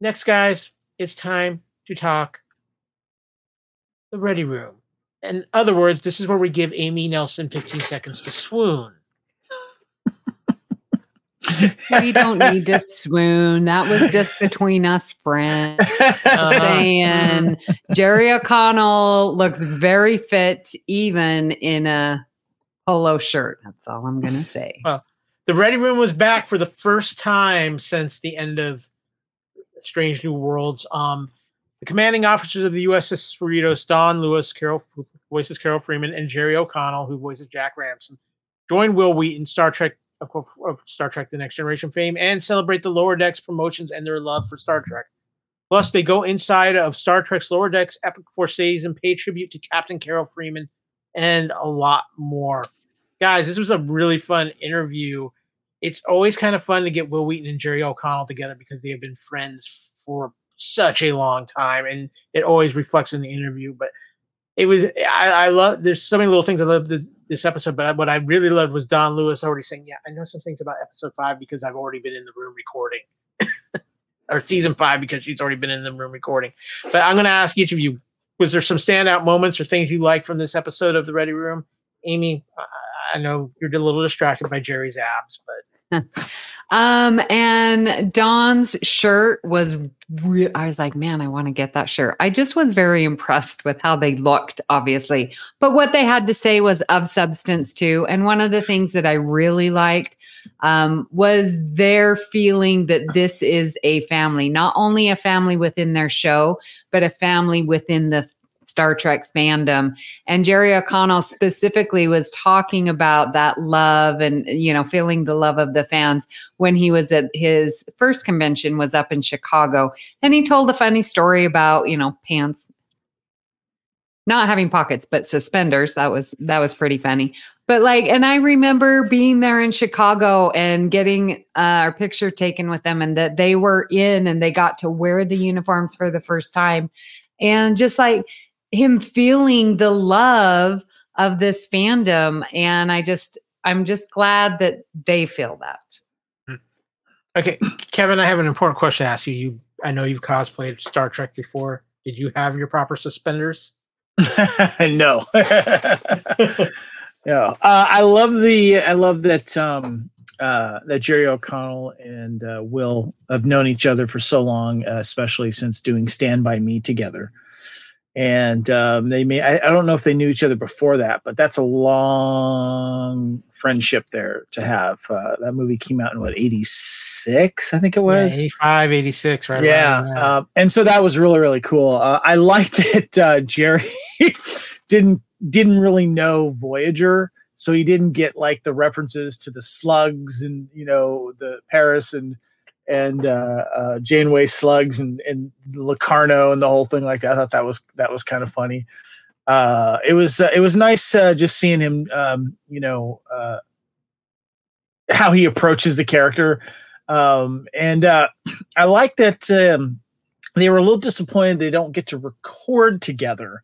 Next, guys, it's time to talk the ready room. In other words, this is where we give Amy Nelson 15 seconds to swoon. we don't need to swoon. That was just between us friends. Uh-huh. Saying Jerry O'Connell looks very fit, even in a polo shirt. That's all I'm gonna say. Well, The ready room was back for the first time since the end of Strange New Worlds. Um, the commanding officers of the USS Cerritos, Dawnn Lewis, Carol who voices Carol Freeman, and Jerry O'Connell, who voices Jack Ransom, join Wil Wheaton, Star Trek of, of Star Trek: The Next Generation fame, and celebrate the lower decks promotions and their love for Star Trek. Plus, they go inside of Star Trek's lower decks epic forces and pay tribute to Captain Carol Freeman and a lot more. Guys, this was a really fun interview. It's always kind of fun to get Wil Wheaton and Jerry O'Connell together because they have been friends for such a long time, and it always reflects in the interview. But it was I, I love. There's so many little things I love this episode, but I, what I really loved was Dawnn Lewis already saying, "Yeah, I know some things about episode five because I've already been in the room recording." or season five because she's already been in the room recording. But I'm going to ask each of you: Was there some standout moments or things you liked from this episode of the Ready Room? Amy, I know you're a little distracted by Jerry's abs, but Um, and Dawnn's shirt was re- I was like, man, I want to get that shirt. I just was very impressed with how they looked, obviously. But what they had to say was of substance too. And one of the things that I really liked um, was their feeling that this is a family, not only a family within their show, but a family within the Star Trek fandom. And Jerry O'Connell specifically was talking about that love and, you know, feeling the love of the fans when he was at his first convention was up in Chicago. And he told a funny story about, you know, pants not having pockets but suspenders. That was that was pretty funny. But like and I remember being there in Chicago and getting uh, our picture taken with them and that they were in and they got to wear the uniforms for the first time and just like him feeling the love of this fandom and i just i'm just glad that they feel that okay, Kevin, I have an important question to ask you. You, I know you've cosplayed Star Trek before. Did you have your proper suspenders? no. yeah. Uh, I love the I love that um uh that Jerry O'Connell and uh, Wil have known each other for so long, uh, especially since doing Stand By Me together. And um, they may I, I don't know if they knew each other before that, but that's a long friendship there to have. Uh, that movie came out in what 86, I think it was. Yeah, 85, 86, right? Yeah, there. um, and so that was really really cool. Uh, I liked that uh, Jerry didn't didn't really know Voyager, so he didn't get like the references to the slugs and you know the Paris and and uh, uh, Janeway slugs and and Locarno and the whole thing like that. I thought that was that was kind of funny. Uh, it was uh, it was nice uh, just seeing him, um, you know, uh, how he approaches the character, um, and I like that um, they were a little disappointed they don't get to record together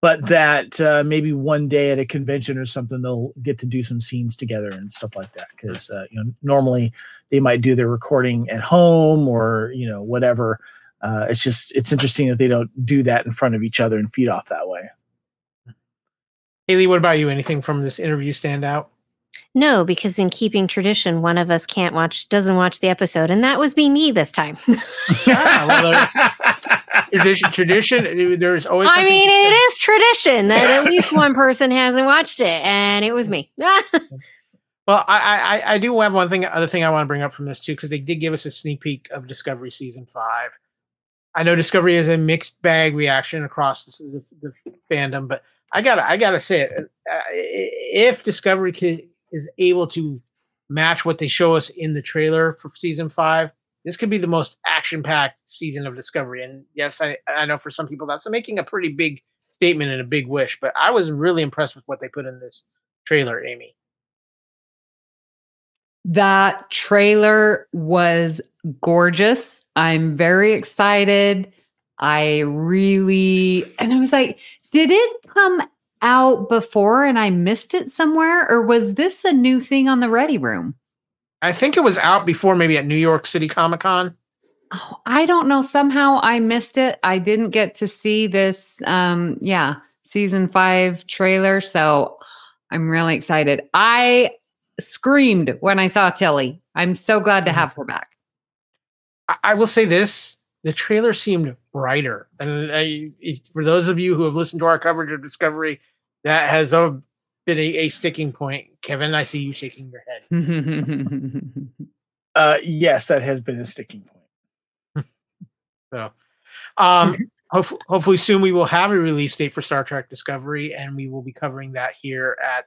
but that uh, maybe one day at a convention or something they'll get to do some scenes together and stuff like that because uh, you know normally they might do their recording at home or you know whatever uh, it's just it's interesting that they don't do that in front of each other and feed off that way Hayley, what about you? Anything from this interview stand out? No, because in keeping tradition, one of us can't watch, doesn't watch the episode, and that was be me this time. Ah, well, Tradition, tradition. There's always. I mean, it is tradition that at least one person hasn't watched it, and it was me. Well, I, I I- do have one thing, other thing I want to bring up from this too, because they did give us a sneak peek of Discovery season five. I know Discovery is a mixed bag reaction across the, the, the fandom, but I gotta I gotta say it. Uh, if Discovery is able to match what they show us in the trailer for season five, this could be the most action packed season of Discovery. And yes, I I know for some people that's making a pretty big statement and a big wish, but I was really impressed with what they put in this trailer, Amy. That trailer was gorgeous. I'm very excited. I really, and I was like, did it come out before and I missed it somewhere? Or was this a new thing on the Ready Room? I think it was out before maybe at New York City Comic Con. Oh, I don't know. Somehow I missed it. I didn't get to see this, um, yeah, season five trailer. So I'm really excited. I screamed when I saw Tilly. I'm so glad to have her back. I, I will say this: the trailer seemed brighter, and I, for those of you who have listened to our coverage of Discovery, that has uh, been a, a sticking point. Kevin, I see you shaking your head. uh, yes that has been a sticking point So, um, hof- hopefully soon we will have a release date for Star Trek Discovery, and we will be covering that here at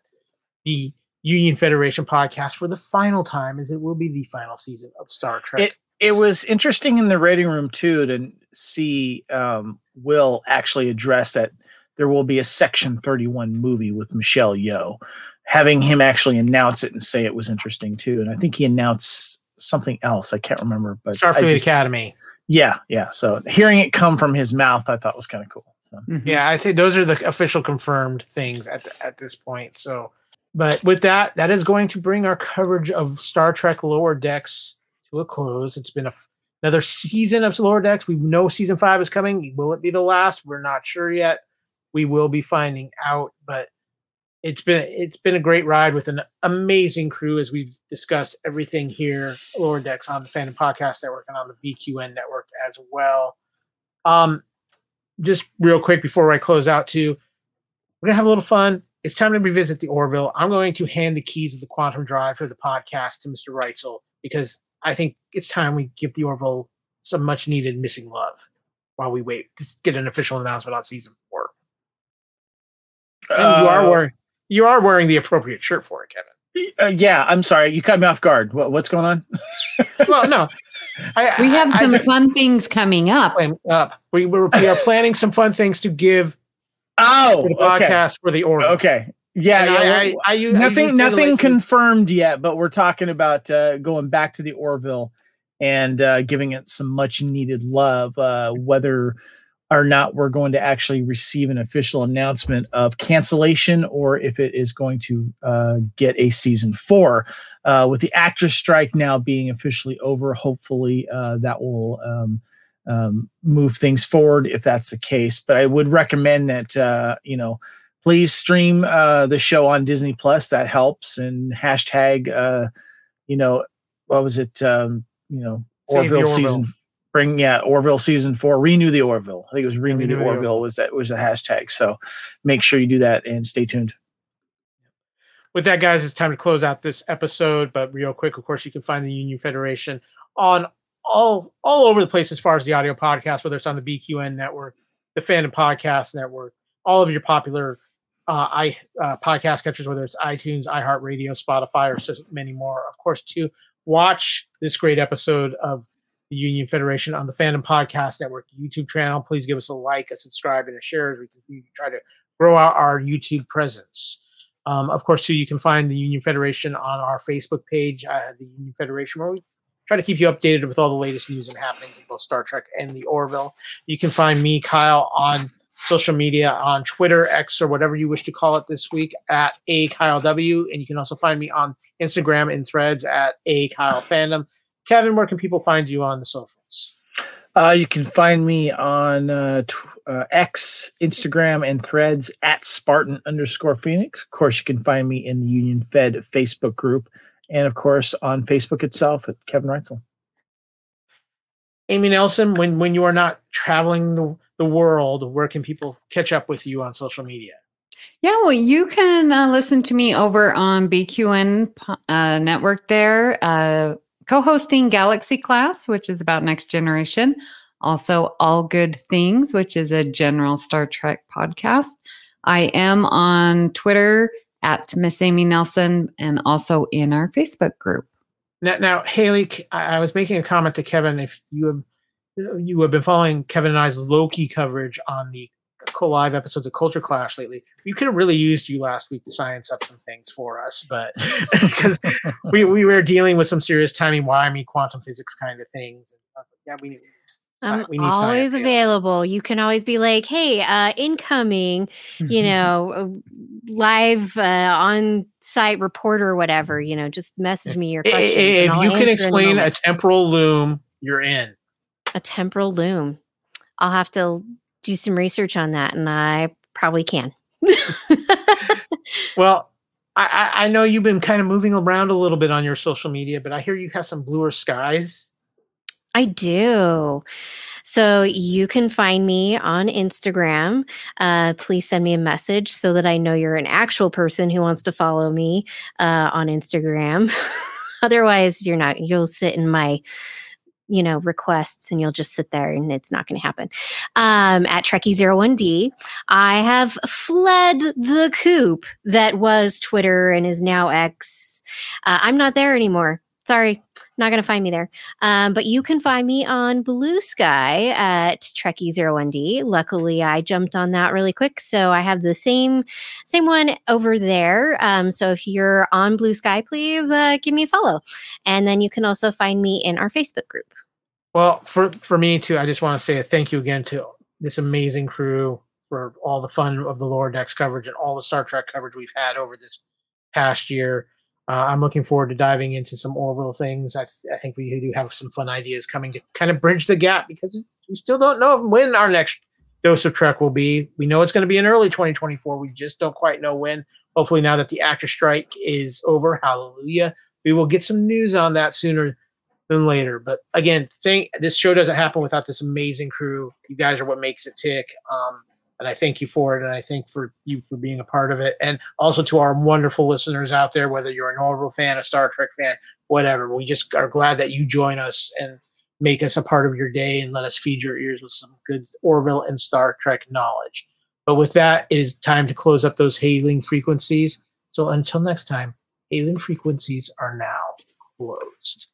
the Union Federation podcast for the final time, as it will be the final season of Star Trek. it was interesting in the Ready Room too to see um, Wil actually address that there will be a Section 31 movie with Michelle Yeoh. Having him actually announce it and say it was interesting too, and I think he announced something else. I can't remember, but I Starfleet just- Academy. yeah, yeah. So hearing it come from his mouth, I thought was kind of cool. So. Mm-hmm. Yeah, I think those are the official confirmed things at the, at this point. So, but with that, that is going to bring our coverage of Star Trek Lower Decks to a close. It's been a f- another season of Lower Decks. We know season five is coming. Will it be the last? We're not sure yet. We will be finding out. But it's been it's been a great ride with an amazing crew as we've discussed everything here Lower Decks on the Fandom Podcast Network and on the BQN Network as well. Um, just real quick before I close out too, we're gonna have a little fun. It's time to revisit the Orville. I'm going to hand the keys of the Quantum Drive for the podcast to Mr. Reitzel because I think it's time we give the Orville some much needed missing love while we wait to get an official announcement on season four. And you are Uh, wearing you are wearing the appropriate shirt for it, Kevin. uh, yeah, I'm sorry, you cut me off guard. What, what's going on? Well, no, I, We have I- some I, fun things coming up. up. We, we're, we are planning some fun things to give Oh, for the okay, podcast for the Orville. okay, yeah, And yeah. I, I, I, I nothing use nothing titillation- confirmed yet but we're talking about uh, going back to the orville and uh, giving it some much needed love uh, whether or not we're going to actually receive an official announcement of cancellation or if it is going to uh, get a season four uh, with the actors strike now being officially over hopefully uh, that will um, um, move things forward if that's the case but i would recommend that uh, you know please stream uh, the show on Disney Plus. That helps. And hashtag, uh, you know, what was it? Um, you know, Orville, Orville. season. Bring yeah, Orville season four. Renew the Orville. I think it was renew, Renew the. Orville. Was that was the hashtag? So make sure you do that and stay tuned. with that, guys, it's time to close out this episode. But real quick, of course, you can find the Union Federation on all all over the place as far as the audio podcast, whether it's on the BQN network, the Fandom Podcast Network, all of your popular uh, i uh, podcast catchers, whether it's iTunes, iHeartRadio, Spotify, or so many more. Of course, to watch this great episode of the Union Federation on the Fandom Podcast Network YouTube channel, please give us a like, a subscribe, and a share as we continue to try to grow out our YouTube presence. Um, of course, too, you can find the Union Federation on our Facebook page, uh, the Union Federation, where we try to keep you updated with all the latest news and happenings in both Star Trek and the Orville. You can find me, Kyle, on social media on Twitter, X, or whatever you wish to call it this week at a Kyle W. And you can also find me on Instagram and Threads at a Kyle Fandom. Kevin, where can people find you on the socials? Uh, you can find me on uh, tw- uh, X, Instagram, and Threads at Spartan underscore Phoenix. Of course, you can find me in the Union Fed Facebook group, and of course on Facebook itself at Kevin Reitzel. Amy Nelson, when when you are not traveling the, the world, where can people catch up with you on social media? Yeah, well, you can uh, listen to me over on BQN uh, network there, uh, co-hosting Galaxy Class, which is about next generation. Also, All Good Things, which is a general Star Trek podcast. I am on Twitter at Miss Amy Nelson and also in our Facebook group. Now, now Hayley, I, I was making a comment to Kevin. If you have you have been following Kevin and I's Loki coverage on the live episodes of Culture Clash lately, we could have really used you last week to science up some things for us, but because we, we were dealing with some serious timey wimey quantum physics kind of things. And I was like, yeah, we need. I'm we need always available. You can always be like, "Hey, uh, incoming," you know, uh, live uh, on site reporter or whatever. You know, just message me your question. If you can explain a temporal loom, you're in. A temporal loom. I'll have to do some research on that, and I probably can. well, I, I know you've been kind of moving around a little bit on your social media, but I hear you have some bluer skies. I do. So you can find me on Instagram. Uh, please send me a message so that I know you're an actual person who wants to follow me uh, on Instagram. Otherwise, you're not. You'll sit in my you know requests and you'll just sit there and it's not going to happen. Um, at trekkie01d i have fled the coop that was twitter and is now x. Uh, i'm not there anymore. Sorry not going to find me there. Um, but you can find me on blue sky at trekkie01d luckily i jumped on that really quick so i have the same same one over there. Um, so if you're on blue sky please uh, give me a follow. And then you can also find me in our facebook group. Well, for for me too, I just want to say a thank you again to this amazing crew for all the fun of the lower decks coverage and all the Star Trek coverage we've had over this past year. Uh, I'm looking forward to diving into some Orville things. I, th- I think we do have some fun ideas coming to kind of bridge the gap because we still don't know when our next dose of Trek will be. We know it's going to be in early 2024. We just don't quite know when. Hopefully, now that the actor strike is over, hallelujah, we will get some news on that sooner than later. But again, think this show doesn't happen without this amazing crew. You guys are what makes it tick. Um, and I thank you for it, and I thank for you for being a part of it, and also to our wonderful listeners out there, whether you're an Orville fan, a Star Trek fan, whatever. We just are glad that you join us and make us a part of your day and let us feed your ears with some good Orville and Star Trek knowledge. But with that, it is time to close up those hailing frequencies. So until next time, hailing frequencies are now closed.